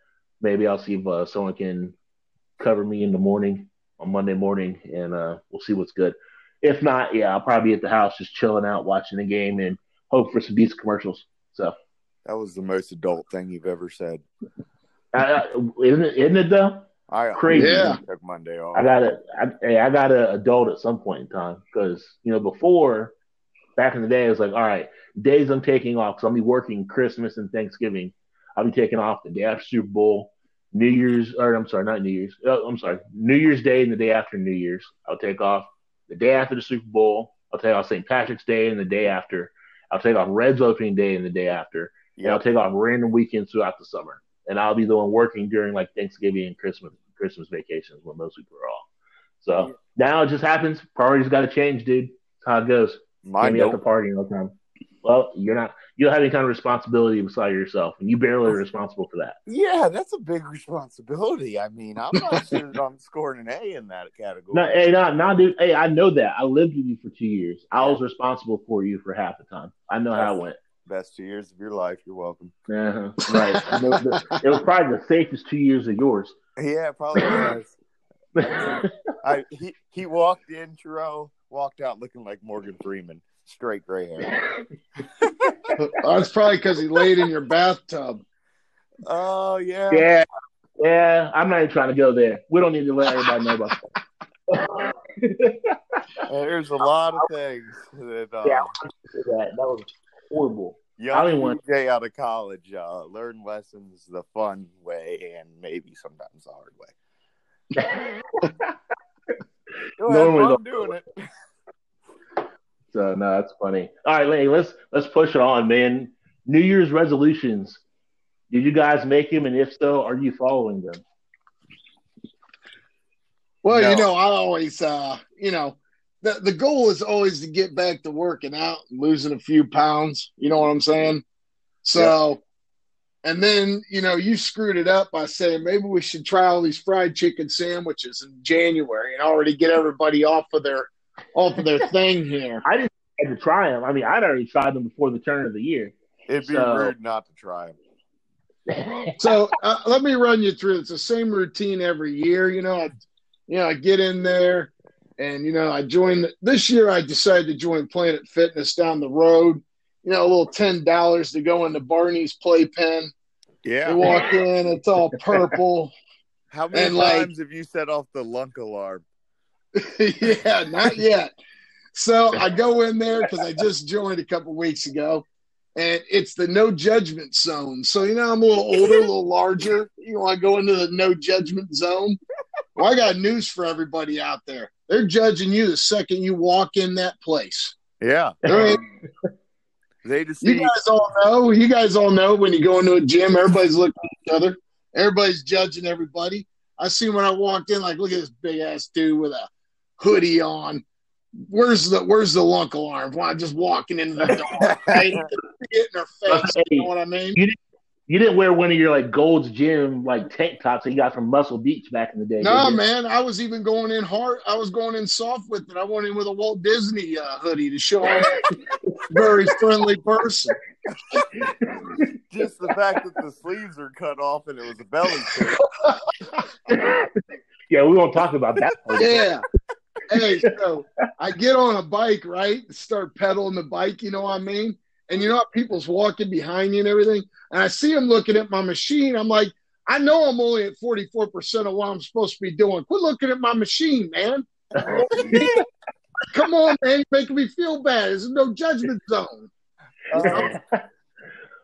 maybe I'll see if uh, someone can cover me in the morning on Monday morning, and uh, we'll see what's good. If not, yeah, I'll probably be at the house just chilling out, watching the game, and hope for some decent commercials. So. That was the most adult thing you've ever said. Uh, isn't it? Isn't it though? I Crazy. Yeah. took Monday off. I got a, I, hey, I got an adult at some point in time because you know before, back in the day, it was like, all right, days I'm taking off because I'll be working Christmas and Thanksgiving. I'll be taking off the day after Super Bowl, New Year's, or I'm sorry, not New Year's. Oh, I'm sorry, New Year's Day and the day after New Year's. I'll take off the day after the Super Bowl. I'll take off St. Patrick's Day and the day after. I'll take off Reds opening day and the day after. And I'll take off random weekends throughout the summer. And I'll be the one working during like Thanksgiving and Christmas Christmas vacations when most people are off. So now it just happens. Priorities got to change, dude. That's how it goes. Mine Can't be at the party all the time. Well, you're not. You don't have any kind of responsibility beside yourself, and you barely are responsible for that. Yeah, that's a big responsibility. I mean, I'm not sure I'm scoring an A in that category. No, hey, no, no, dude. Hey, I know that. I lived with you for two years. I was responsible for you for half the time. I know how it went. Best two years of your life. You're welcome. Uh-huh. Right. I know that- it was probably the safest two years of yours. Yeah, it probably was. I he he walked in, Terrell, walked out looking like Morgan Freeman, straight gray hair. That's probably because he laid in your bathtub. Oh yeah. Yeah, yeah. I'm not even trying to go there. We don't need to let everybody know about that. There's a lot of things that uh, Yeah. that. That was horrible. I young don't want- DJ out of college uh, learn lessons the fun way and maybe sometimes the hard way. Go ahead, Normally I'm doing it. So no, that's funny. All right, Lenny, let's let's push it on, man. New Year's resolutions. Did you guys make them, and if so, are you following them? Well, No. you know, I always, uh, you know, the the goal is always to get back to working out and losing a few pounds. You know what I'm saying? So, and then you know, you screwed it up by saying maybe we should try all these fried chicken sandwiches in January and already get everybody off of their off of their thing here. I didn't have to try them. I mean, I'd already tried them before the turn of the year. It'd be So- rude not to try them. So uh, let me run you through. It's the same routine every year. You know, I, you know, I get in there, and you know, I join. This year, I decided to join Planet Fitness down the road. You know, a little ten dollars to go into Barney's playpen. Yeah. You walk in, it's all purple. How many and, like- times have you set off the lunk alarm? yeah, not yet. So I go in there because I just joined a couple weeks ago, and it's the no judgment zone. So you know I'm a little older, a little larger. You know I go into the no judgment zone? Well, I got news for everybody out there. They're judging you the second you walk in that place. Yeah. They just You guys all know. You guys all know when you go into a gym, everybody's looking at each other. Everybody's judging everybody. I see when I walked in, like, look at this big ass dude with a hoodie on. Where's the Where's the lunk alarm? Why just walking into the door? Hey, get in her face. You know what I mean? You didn't wear one of your like Gold's Gym like tank tops that you got from Muscle Beach back in the day. No, did you? man. I was even going in hard. I was going in soft with it. I went in with a Walt Disney uh, hoodie to show I'm a very friendly person. just the the fact that the sleeves are cut off and it was a belly shirt. yeah, we won't talk about that. Part. Yeah. Hey, so I get on a bike, right? Start pedaling the bike, you know what I mean? And you know what? People's walking behind you and everything. And I see them looking at my machine. I'm like, I know I'm only at 44% of what I'm supposed to be doing. Quit looking at my machine, man. Come on, man. You're making me feel bad. There's no judgment zone. Uh,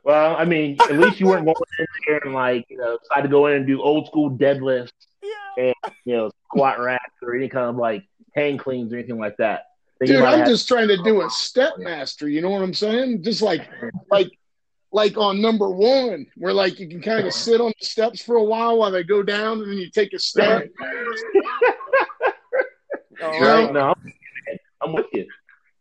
well, I mean, at least you weren't going in there and like, you know, try to go in and do old school deadlifts yeah. and you know, squat racks or any kind of like hang cleans or anything like that. Dude, I'm have- just trying to do a oh, step master. You know what I'm saying? Just like, like, like on number one, where like you can kind of sit on the steps for a while while they go down, and then you take a step. All right, no, I'm with you.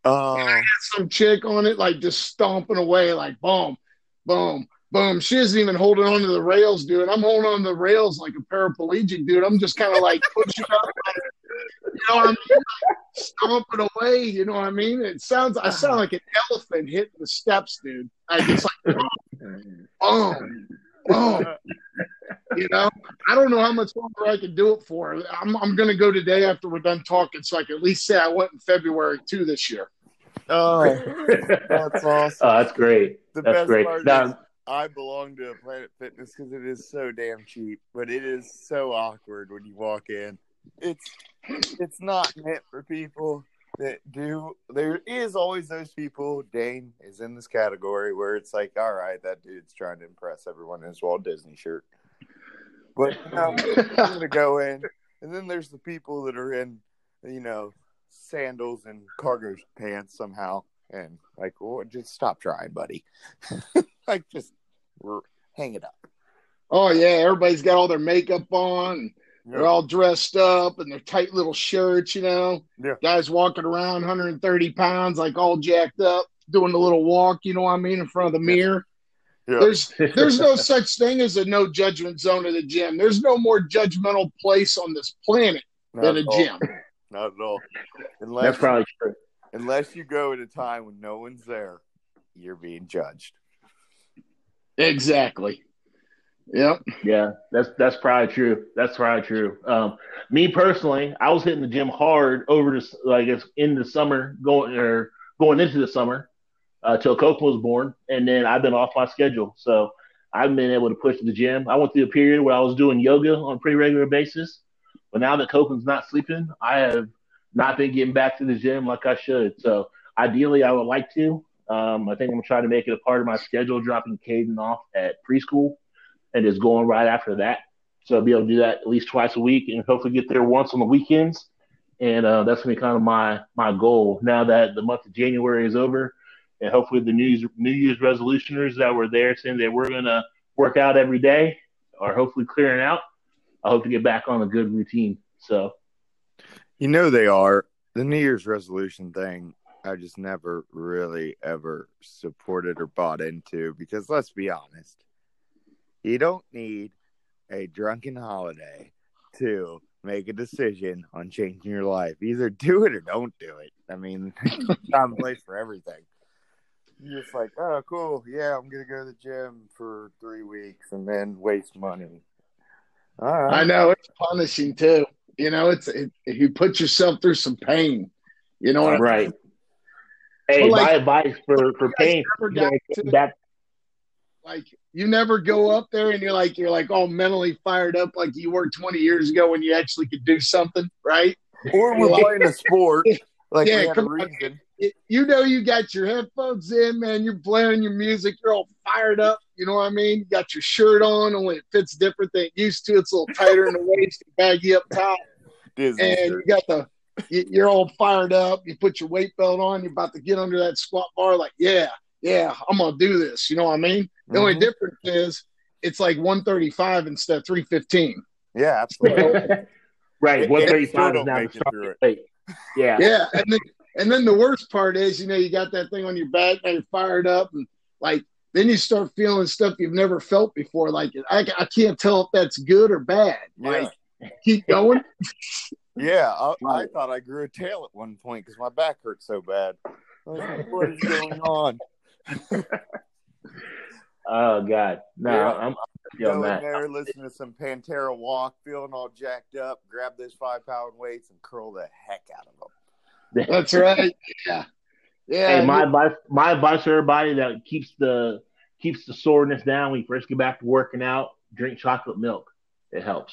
Oh, uh, I got some chick on it, like just stomping away, like boom, boom, boom. She isn't even holding on to the rails, dude. I'm holding on to the rails like a paraplegic, dude. I'm just kind of like pushing up, you know what I mean? Stomping away, you know what I mean? It sounds, I sound like an elephant hitting the steps, dude. I just like boom, boom, boom. You know, I don't know how much longer I can do it for. I'm, I'm going to go today after we're done talking, so I can at least say I went in February too this year. Oh, that's awesome. Oh, that's great. The that's best great. part now, is I belong to Planet Fitness because it is so damn cheap, but it is so awkward when you walk in. It's it's not meant for people that do. There is always those people. Dane is in this category where it's like, all right, that dude's trying to impress everyone in his Walt Disney shirt. But you know, I'm gonna go in, and then there's the people that are in, you know, sandals and cargo pants somehow, and like, well, just stop trying, buddy. like, just hang it up. Oh yeah, everybody's got all their makeup on. They're all dressed up in their tight little shirts, you know. Yeah. Guys walking around 130 pounds, like all jacked up, doing a little walk, you know what I mean, in front of the mirror. Yeah. There's there's no such thing as a no judgment zone at the gym. There's no more judgmental place on this planet Not than a gym. Not at all. Unless That's probably true. Unless you go at a time when no one's there, you're being judged. Exactly. Yep. Yeah, that's that's probably true. That's probably true. Um, me personally, I was hitting the gym hard over this like it's in the summer going or going into the summer uh, till Coke was born, and then I've been off my schedule. So I've been able to push the gym. I went through a period where I was doing yoga on a pretty regular basis, but now that Copeland's not sleeping, I have not been getting back to the gym like I should. So ideally, I would like to. Um, I think I'm gonna to make it a part of my schedule, dropping Caden off at preschool and just going right after that. So I'll be able to do that at least twice a week, and hopefully get there once on the weekends. And uh, that's gonna be kind of my my goal now that the month of January is over and hopefully the New Year's, New Year's resolutioners that were there saying that we're gonna work out every day are hopefully clearing out. I hope to get back on a good routine. So, you know, they are the New Year's resolution thing. I just never really ever supported or bought into because let's be honest, you don't need a drunken holiday to make a decision on changing your life. Either do it or don't do it. I mean, time and place for everything you're just like, oh, cool. Yeah, I'm gonna go to the gym for three weeks and then waste money. All right. I know it's punishing too. You know, it's it, you put yourself through some pain. You know what right. Hey, like, my advice for for pain. that like you never go up there and you're like you're like all mentally fired up like you were 20 years ago when you actually could do something, right? Or we're playing a sport. Like yeah, come on you know you got your headphones in, man. You're playing your music. You're all fired up. You know what I mean? You got your shirt on, only it fits different than it used to. It's a little tighter in the waist, baggy up top, Disney and shirt. you got the. You're all fired up. You put your weight belt on. You're about to get under that squat bar. Like, yeah, yeah, I'm gonna do this. You know what I mean? The mm-hmm. only difference is it's like 135 instead of 315. Yeah, absolutely. right, 135 is now the Yeah, yeah, and then and then the worst part is, you know, you got that thing on your back and you're fired up, and like then you start feeling stuff you've never felt before. Like I, I can't tell if that's good or bad. Yeah. Keep going. yeah, I, I, thought I grew a tail at one point because my back hurt so bad. Like, what is going on? Oh God, no, yeah. I'm, I'm go in there, listen to some Pantera Walk, feeling all jacked up, grab those five pound weights and curl the heck out of them. That's right. Yeah, yeah. Hey, my advice, my advice to everybody that keeps the keeps the soreness down when you first get back to working out. Drink chocolate milk. It helps.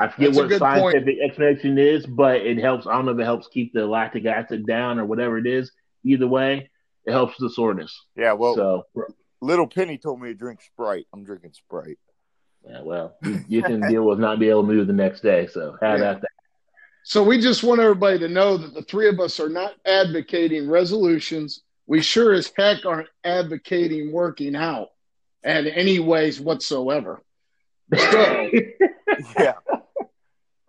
I forget what scientific point. explanation is, but it helps. I don't know if it helps keep the lactic acid down or whatever it is. Either way, it helps the soreness. Yeah, well, so little Penny told me to drink Sprite. I'm drinking Sprite. Yeah, well, you, you can deal with not being able to move the next day. So have yeah. that. So we just want everybody to know that the three of us are not advocating resolutions. We sure as heck aren't advocating working out in any ways whatsoever. So, yeah.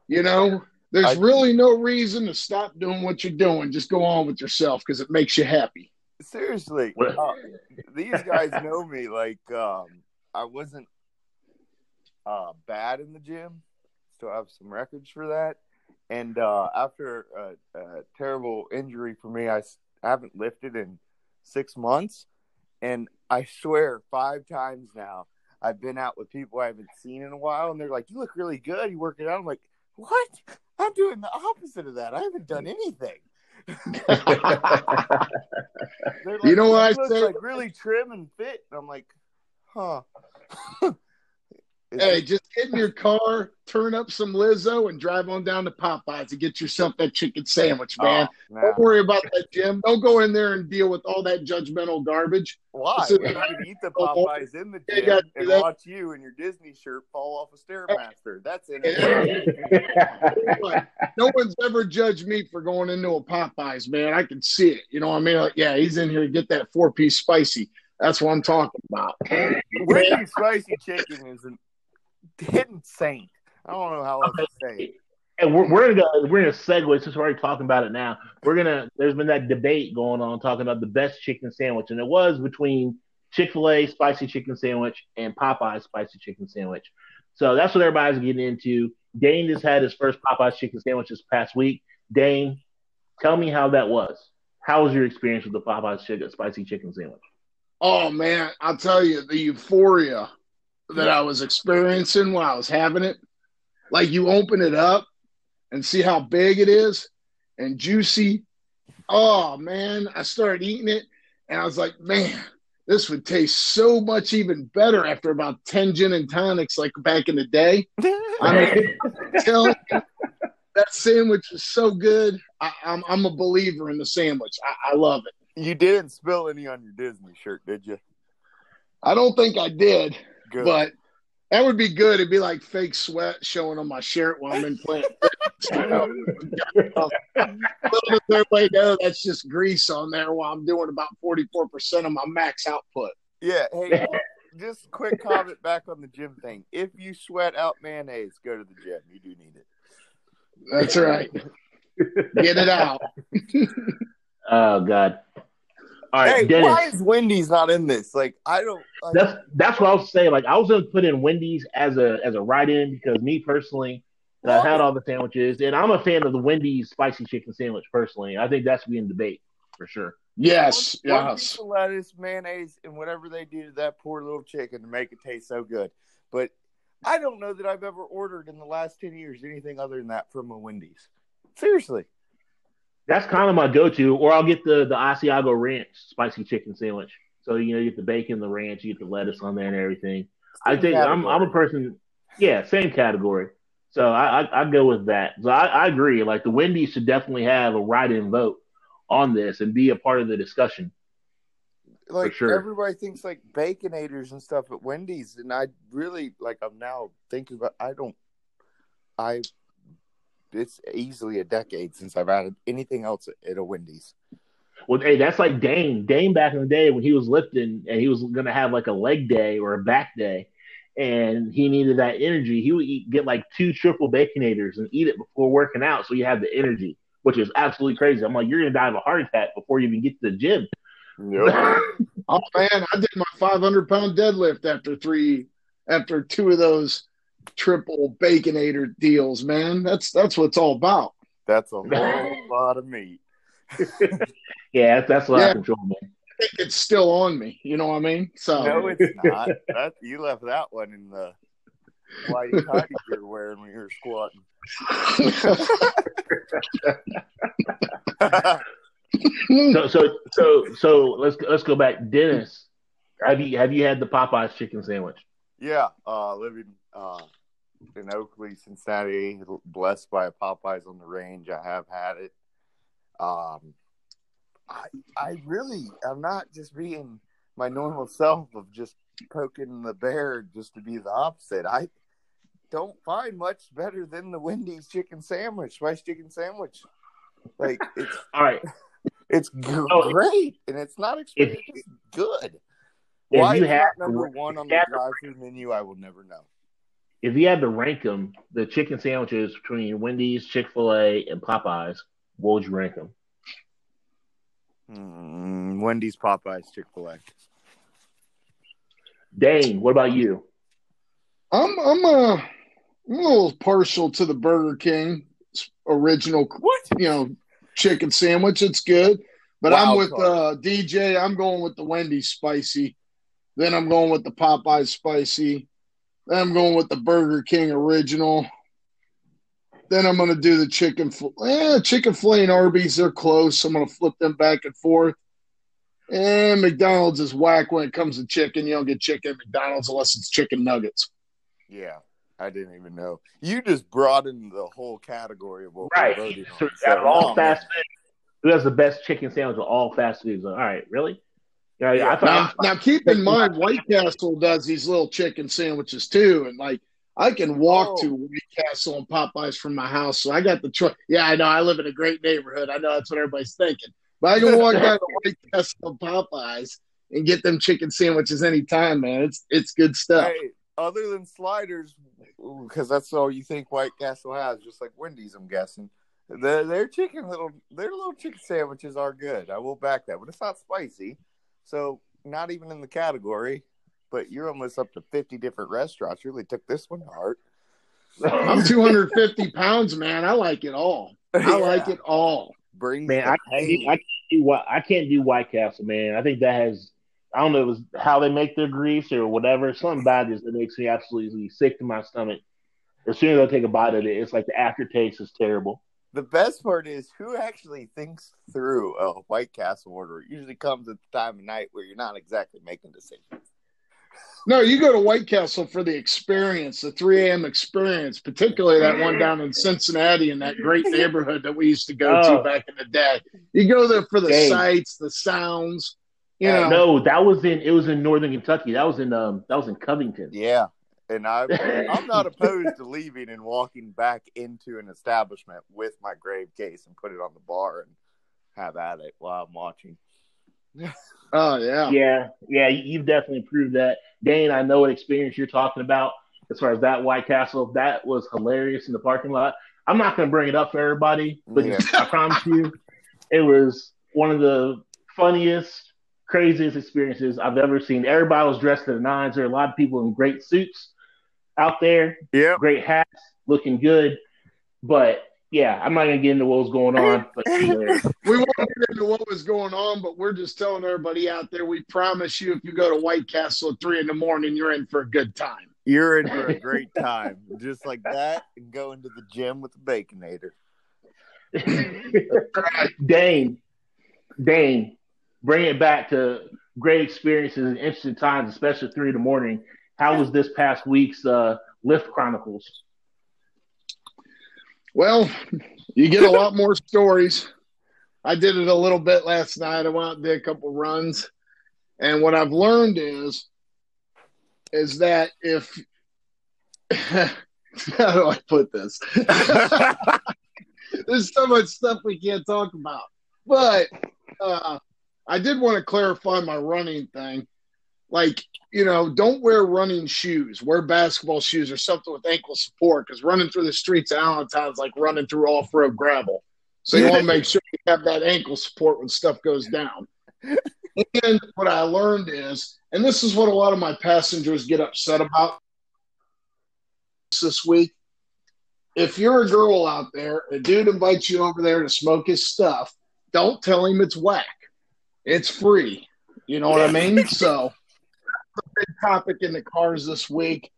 You know, there's I, really no reason to stop doing what you're doing. Just go on with yourself because it makes you happy. Seriously, uh, these guys know me. Like, um, I wasn't uh, bad in the gym. Still have some records for that. And uh, after a, a, terrible injury for me, I haven't lifted in six months. And I swear, five times now, I've been out with people I haven't seen in a while, and they're like, "You look really good. You working out?" I'm like, "What? I'm doing the opposite of that. I haven't done anything." Like, you know what I say? Like really trim and fit. And I'm like, huh. Hey, just get in your car, turn up some Lizzo, and drive on down to Popeyes and get yourself that chicken sandwich, oh, man. Oh, Don't worry about that, gym. Don't go in there and deal with all that judgmental garbage. Why? you can eat the oh, Popeyes in the gym and that. watch you in your Disney shirt fall off a Stairmaster. That's it. no one's ever judged me for going into a Popeyes, man. I can see it. You know what I mean? Like, yeah, he's in here to get that four piece spicy. That's what I'm talking about. Really spicy chicken is an hidden saint. I don't know how else to say it. And we're, we're gonna we're gonna segue since we're already talking about it now. We're gonna there's been that debate going on talking about the best chicken sandwich, and it was between Chick Fil A spicy chicken sandwich and Popeye's spicy chicken sandwich. So that's what everybody's getting into. Dane just had his first Popeyes chicken sandwich this past week. Dane, tell me how that was. How was your experience with the Popeyes chicken, spicy chicken sandwich? Oh man, I'll tell you the euphoria that I was experiencing while I was having it. Like you open it up and see how big it is and juicy. Oh man, I started eating it and I was like, man, this would taste so much even better after about 10 gin and tonics like back in the day. I mean, tell that sandwich is so good. I, am I'm, I'm a believer in the sandwich. I, I love it. You didn't spill any on your Disney shirt, did you? I don't think I did. Good. But that would be good. It'd be like fake sweat showing on my shirt while I'm in playing. Everybody know that's just grease on there while I'm doing about 44% of my max output. Yeah. Hey, just quick comment back on the gym thing. If you sweat out mayonnaise, go to the gym. You do need it. That's right. Get it out. oh God. All right, hey, Dennis. why is Wendy's not in this? Like, I don't. Like, that's that's what I was saying. Like, I was gonna put in Wendy's as a as a write in because me personally, I had all the sandwiches, and I'm a fan of the Wendy's spicy chicken sandwich. Personally, I think that's being debate for sure. Yes, one, yes. One lettuce, mayonnaise, and whatever they do to that poor little chicken to make it taste so good. But I don't know that I've ever ordered in the last ten years anything other than that from a Wendy's. Seriously. That's kind of my go-to, or I'll get the the Asiago Ranch spicy chicken sandwich. So you know, you get the bacon, the ranch, you get the lettuce on there and everything. Same I think I'm I'm a person, yeah, same category. So I I, I go with that. So I, I agree. Like the Wendy's should definitely have a write-in vote on this and be a part of the discussion. Like sure. everybody thinks like baconators and stuff at Wendy's, and I really like. I'm now thinking about. I don't. I it's easily a decade since I've had anything else at a Wendy's. Well, hey, that's like Dane. Dane back in the day when he was lifting and he was going to have like a leg day or a back day, and he needed that energy. He would eat, get like two triple baconators and eat it before working out, so you have the energy, which is absolutely crazy. I'm like, you're going to die of a heart attack before you even get to the gym. Yep. oh man, I did my 500 pound deadlift after three, after two of those triple baconator deals, man. That's that's what it's all about. That's a whole lot of meat. yeah, that's, that's a lot yeah. of control, man. think it's still on me. You know what I mean? So no, it's not. That, you left that one in the white tighties you're wearing when you're squatting. so so so so let's let's go back, Dennis. Have you have you had the Popeyes chicken sandwich? Yeah, uh, living uh, in Oakley, Cincinnati, blessed by a Popeyes on the range. I have had it. Um, I I really I'm not just being my normal self of just poking the bear just to be the opposite. I don't find much better than the Wendy's chicken sandwich, spiced chicken sandwich. Like it's all right. It's oh, great, and it's not expensive. It's good. Why you have number one on the drive-through menu? I will never know. If you had to rank them, the chicken sandwiches between Wendy's, Chick Fil A, and Popeyes, what would you rank them? Mm, Wendy's, Popeyes, Chick Fil A. Dane, what about you? I'm I'm a, I'm a little partial to the Burger King original. What you know, chicken sandwich. It's good, but Wild I'm with uh, DJ. I'm going with the Wendy's spicy. Then I'm going with the Popeyes spicy. Then I'm going with the Burger King original. Then I'm going to do the chicken. Eh, chicken fillet and Arby's. They're close. I'm going to flip them back and forth. And McDonald's is whack when it comes to chicken. You don't get chicken at McDonald's unless it's chicken nuggets. Yeah, I didn't even know. You just broadened the whole category of what right. we're voting so, on. So, all fast food. Who has the best chicken sandwich of all fast foods? All right, really? Yeah, yeah. I now, now, keep in mind, White Castle does these little chicken sandwiches too, and like I can walk oh. to White Castle and Popeyes from my house, so I got the choice. Yeah, I know I live in a great neighborhood. I know that's what everybody's thinking, but I can walk down to White Castle and Popeyes and get them chicken sandwiches anytime, man. It's it's good stuff. Hey, other than sliders, because that's all you think White Castle has, just like Wendy's, I'm guessing. Their, their chicken little their little chicken sandwiches are good. I will back that, but it's not spicy. So not even in the category, but you're almost up to 50 different restaurants. You really took this one to heart. I'm 250 pounds, man. I like it all. I yeah. like it all. Bring man, I can't, do, I can't do I can't do White Castle, man. I think that has I don't know it was how they make their grease or whatever. Something about this that makes me absolutely sick to my stomach. As soon as I take a bite of it, it's like the aftertaste is terrible the best part is who actually thinks through a White Castle order. It usually comes at the time of night where you're not exactly making decisions. No, you go to White Castle for the experience, the 3 a.m. experience, particularly that one down in Cincinnati in that great neighborhood that we used to go oh. to back in the day. You go there for the Dang. sights, the sounds. You know. No, that was in it was in northern Kentucky. That was in um that was in Covington. Yeah and I, I'm not opposed to leaving and walking back into an establishment with my crave case and put it on the bar and have at it while I'm watching. oh yeah, yeah, yeah. You've definitely proved that, Dane. I know what experience you're talking about as far as that White Castle. That was hilarious in the parking lot. I'm not going to bring it up for everybody, but yeah. I promise you, it was one of the funniest, craziest experiences I've ever seen. Everybody was dressed to the nines. There are a lot of people in great suits out there. Yeah. Great hats, looking good. But yeah, I'm not gonna get into what was going on. But we won't get into what was going on, but we're just telling everybody out there. We promise you, if you go to White Castle at three in the morning, you're in for a good time. You're in for a great time, just like that, and go into the gym with the Baconator. Dane, Dane, bring it back to great experiences and interesting times, especially three in the morning. How was this past week's uh, Lyft Chronicles? Well, you get a lot more stories. I did it a little bit last night. I went out and did a couple runs. And what I've learned is is that if how do I put this? There's so much stuff we can't talk about. But uh, I did want to clarify my running thing. Like you know, don't wear running shoes. Wear basketball shoes or something with ankle support because running through the streets of Allentown is like running through off road gravel. So you want to make sure you have that ankle support when stuff goes down. And what I learned is, and this is what a lot of my passengers get upset about this week. If you're a girl out there, a dude invites you over there to smoke his stuff, don't tell him it's whack. It's free. You know what I mean? So, big topic in the cars this week.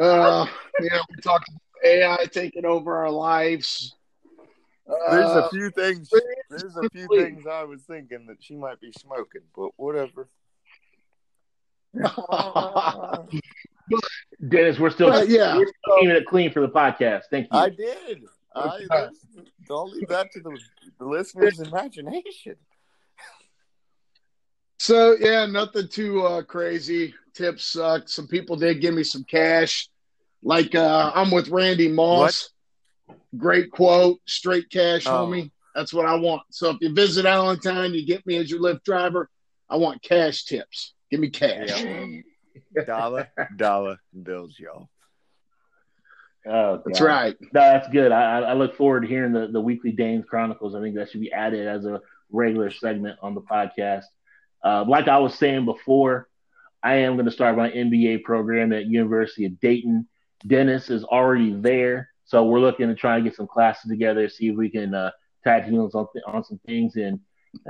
Uh, you know, we talked about AI taking over our lives. There's a uh, few things. There's a few things I was thinking that she might be smoking, but whatever. Dennis, we're still, yeah. we're still keeping it clean for the podcast. Thank you. I did. I, don't leave that to the, the listener's imagination. So yeah, nothing too uh, crazy. Tips sucked. Some people did give me some cash. Like uh, I'm with Randy Moss. What? Great quote, straight cash, oh. homie. That's what I want. So if you visit Allentown, you get me as your Lyft driver. I want cash tips. Give me cash. Yeah. dollar, dollar bills, y'all. Oh, that's right. No, that's good. I, I look forward to hearing the, the weekly Danes Chronicles. I think that should be added as a regular segment on the podcast. Uh, like I was saying before, I am going to start my MBA program at University of Dayton. Dennis is already there, so we're looking to try and get some classes together, see if we can uh, tag team on, on some things and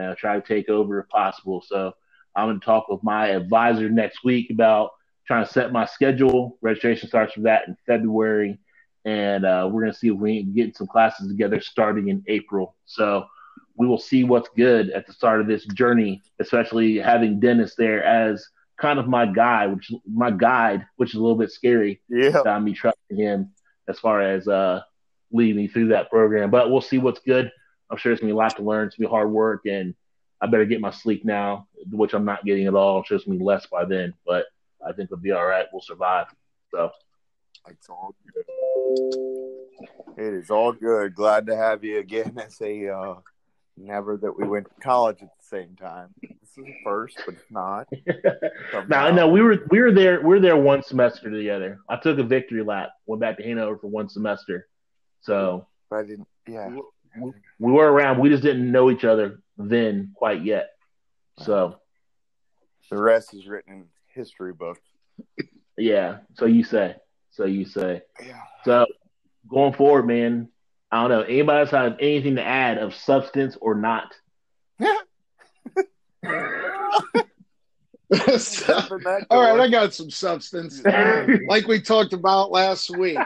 uh, try to take over if possible. So I'm going to talk with my advisor next week about trying to set my schedule. Registration starts for that in February and uh, we're going to see if we can get some classes together starting in April. So we will see what's good at the start of this journey, especially having Dennis there as kind of my guide, which my guide, which is a little bit scary. Yeah, about me trusting him as far as uh, leading me through that program. But we'll see what's good. I'm sure it's gonna be a lot to learn. It's gonna be hard work, and I better get my sleep now, which I'm not getting at all. I'm sure it's gonna be less by then, but I think we'll be all right. We'll survive. So. It's all good. It is all good. Glad to have you again as a uh, never that we went to college at the same time. This is a first, but it's not. no, no, we were we were there we were there one semester together. I took a victory lap, went back to Hanover for one semester. So I didn't. Yeah, we, we were around. We just didn't know each other then quite yet. So the rest is written in history books. Yeah. So you say. So you say. Yeah. So going forward, man, I don't know. Anybody else have anything to add of substance or not? All right, I got some substance. like we talked about last week,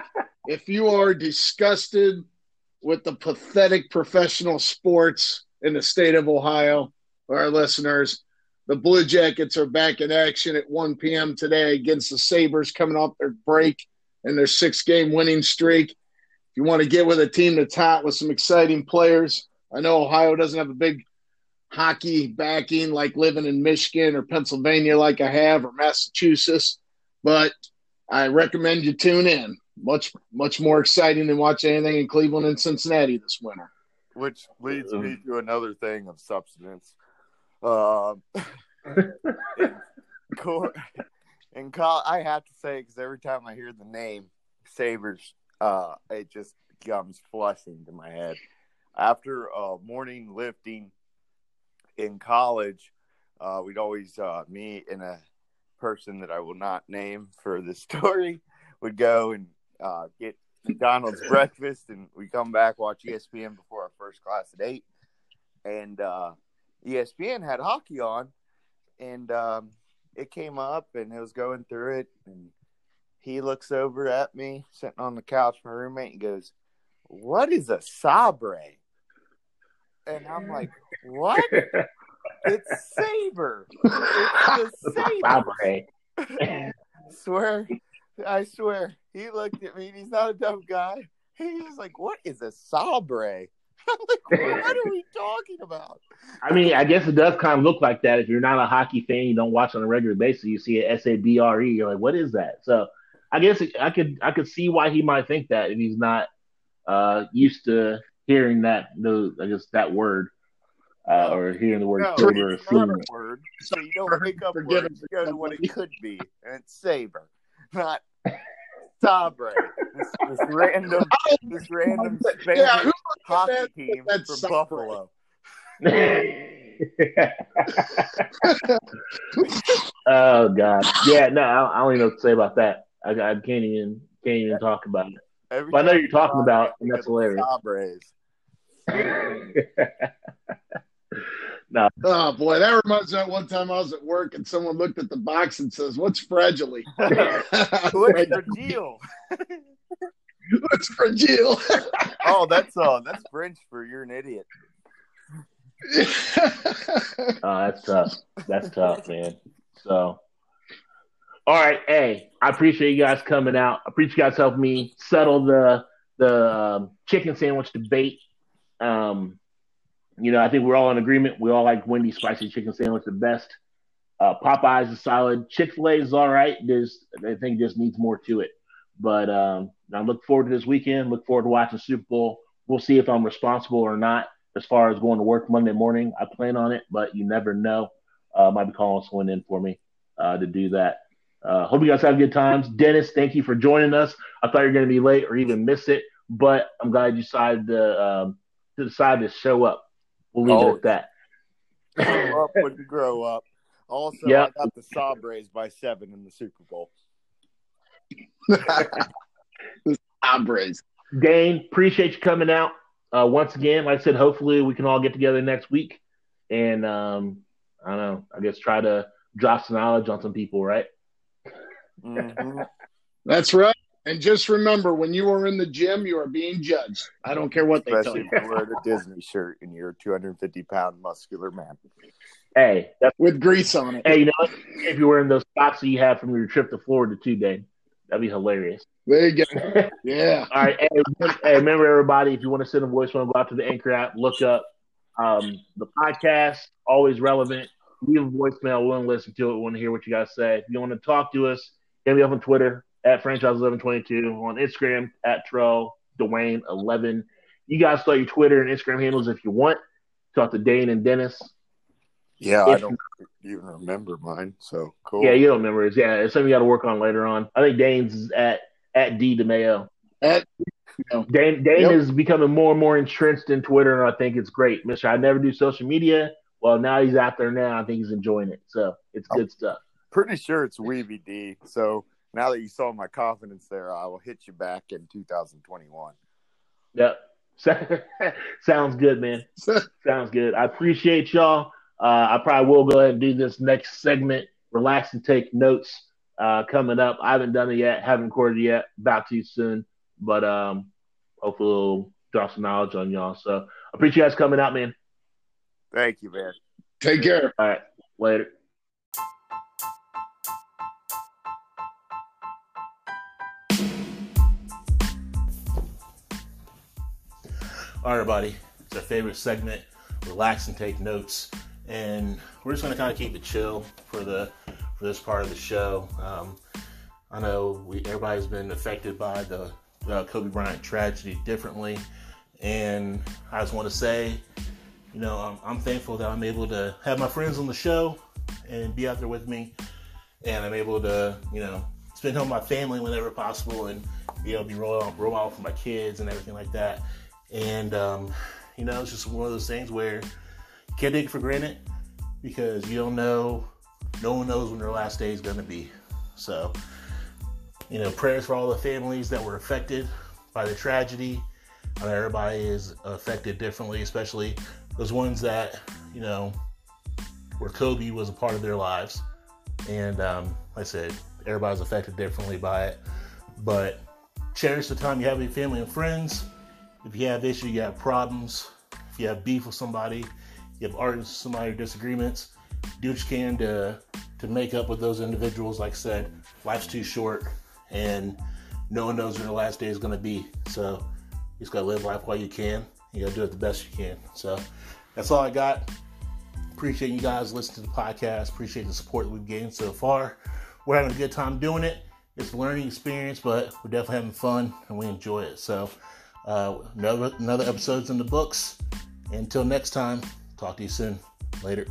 if you are disgusted with the pathetic professional sports in the state of Ohio, our listeners, the Blue Jackets are back in action at 1 p.m. today against the Sabres coming off their break and their six game winning streak. If you want to get with a team that's top with some exciting players, I know Ohio doesn't have a big hockey backing like living in Michigan or Pennsylvania, like I have, or Massachusetts, but I recommend you tune in. Much, much more exciting than watching anything in Cleveland and Cincinnati this winter. Which leads me to another thing of substance. Uh, and call I have to say because every time I hear the name Sabres, uh, it just comes flushing to my head. After uh, morning lifting in college, uh, we'd always uh, me and a person that I will not name for the story would go and uh, get McDonald's breakfast, and we come back watch ESPN before our first class at eight, and uh, ESPN had hockey on, and um, it came up and it was going through it and he looks over at me sitting on the couch my roommate and goes what is a sabre? And i'm like what? It's saber. It's the saber. swear i swear he looked at me he's not a dumb guy. He was like what is a sabre? I'm like, what are we talking about? I mean, I guess it does kind of look like that. If you're not a hockey fan, you don't watch on a regular basis, you see a S A B R E, you're like, what is that? So I guess I could I could see why he might think that if he's not uh, used to hearing that the I guess that word. Uh, or hearing the word no, saber it's not a word, so you don't pick up words, you go to what it could be, and it's saber, not Sabre, this, this random, this random Spanish yeah, hockey that, team from Sabre. Buffalo. oh God, yeah, no, I, I, don't even know what to say about that. I, I can't even can't even talk about it. Every but I know you're talking about, and that's hilarious. no. Oh boy, that reminds me of one time I was at work and someone looked at the box and says, "What's fragile?" What's fragile? What's fragile? oh, that's uh, that's French for you're an idiot. oh, that's tough. That's tough, man. So, all right, hey, I appreciate you guys coming out. I appreciate you guys helping me settle the the um, chicken sandwich debate. Um, you know, I think we're all in agreement. We all like Wendy's spicy chicken sandwich the best. Uh, Popeyes is solid. Chick Fil A is all right. There's, I think, just needs more to it. But um, I look forward to this weekend. Look forward to watching Super Bowl. We'll see if I'm responsible or not as far as going to work Monday morning. I plan on it, but you never know. Uh, might be calling someone in for me uh, to do that. Uh, hope you guys have good times. Dennis, thank you for joining us. I thought you were going to be late or even miss it, but I'm glad you decided to, um, to decide to show up. We'll leave oh, it at that. Grow up when you grow up. Also, yep. I got the Sabres by seven in the Super Bowl. the Sabres. Dane, appreciate you coming out. Uh, once again, like I said, hopefully we can all get together next week and um, I don't know. I guess try to drop some knowledge on some people, right? Mm-hmm. That's right. And just remember, when you are in the gym, you are being judged. I don't care what they Especially tell you. if you wear a Disney shirt and you're a 250 pound muscular man. Hey, that's with grease on it. Hey, you know what? If you're wearing those socks that you had from your trip to Florida too, Dave, that'd be hilarious. There you go. Yeah. All right. Hey, hey, remember everybody, if you want to send a voicemail, go out to the Anchor app, look up um, the podcast. Always relevant. Leave a voicemail. We'll listen to it. We want to hear what you guys say. If you want to talk to us, hit me up on Twitter at franchise1122, on Instagram at Trell Dwayne11. You guys start your Twitter and Instagram handles if you want. Talk to Dane and Dennis. Yeah, if, I don't even remember mine. So cool. Yeah, you don't remember it. Yeah, it's something you got to work on later on. I think Dane's is at at D DeMayo. At you know, Dane Dane yep. is becoming more and more entrenched in Twitter, and I think it's great. Mister, I never do social media. Well, now he's out there now. I think he's enjoying it. So it's oh. good I'm stuff. Pretty sure it's Weeby D. So now that you saw my confidence there, I will hit you back in 2021. Yep. Sounds good, man. Sounds good. I appreciate y'all. Uh, I probably will go ahead and do this next segment. Relax and take notes uh, coming up. I haven't done it yet. Haven't recorded it yet. About to soon. But um, hopefully we'll drop some knowledge on y'all. So I appreciate you guys coming out, man. Thank you, man. Take care. All right. Later. All right, everybody. It's our favorite segment. Relax and take notes. And we're just going to kind of keep it chill for the for this part of the show. Um, I know we everybody's been affected by the uh, Kobe Bryant tragedy differently, and I just want to say, you know, I'm, I'm thankful that I'm able to have my friends on the show and be out there with me, and I'm able to, you know, spend time with my family whenever possible, and be able to be role out for my kids and everything like that. And um, you know, it's just one of those things where you can't take it for granted because you don't know. No one knows when their last day is going to be. So you know, prayers for all the families that were affected by the tragedy. I everybody is affected differently, especially those ones that, you know, where Kobe was a part of their lives. And um, like I said, everybody's affected differently by it. But cherish the time you have with your family and friends. If you have issues, you have problems, if you have beef with somebody, you have arguments with somebody disagreements, do what you can to to make up with those individuals. Like I said, life's too short and no one knows when the last day is going to be. So you just got to live life while you can. You got to do it the best you can. So that's all I got. Appreciate you guys listening to the podcast. Appreciate the support that we've gained so far. We're having a good time doing it. It's a learning experience, but we're definitely having fun and we enjoy it. So uh, another another episode's in the books. Until next time, talk to you soon. Later.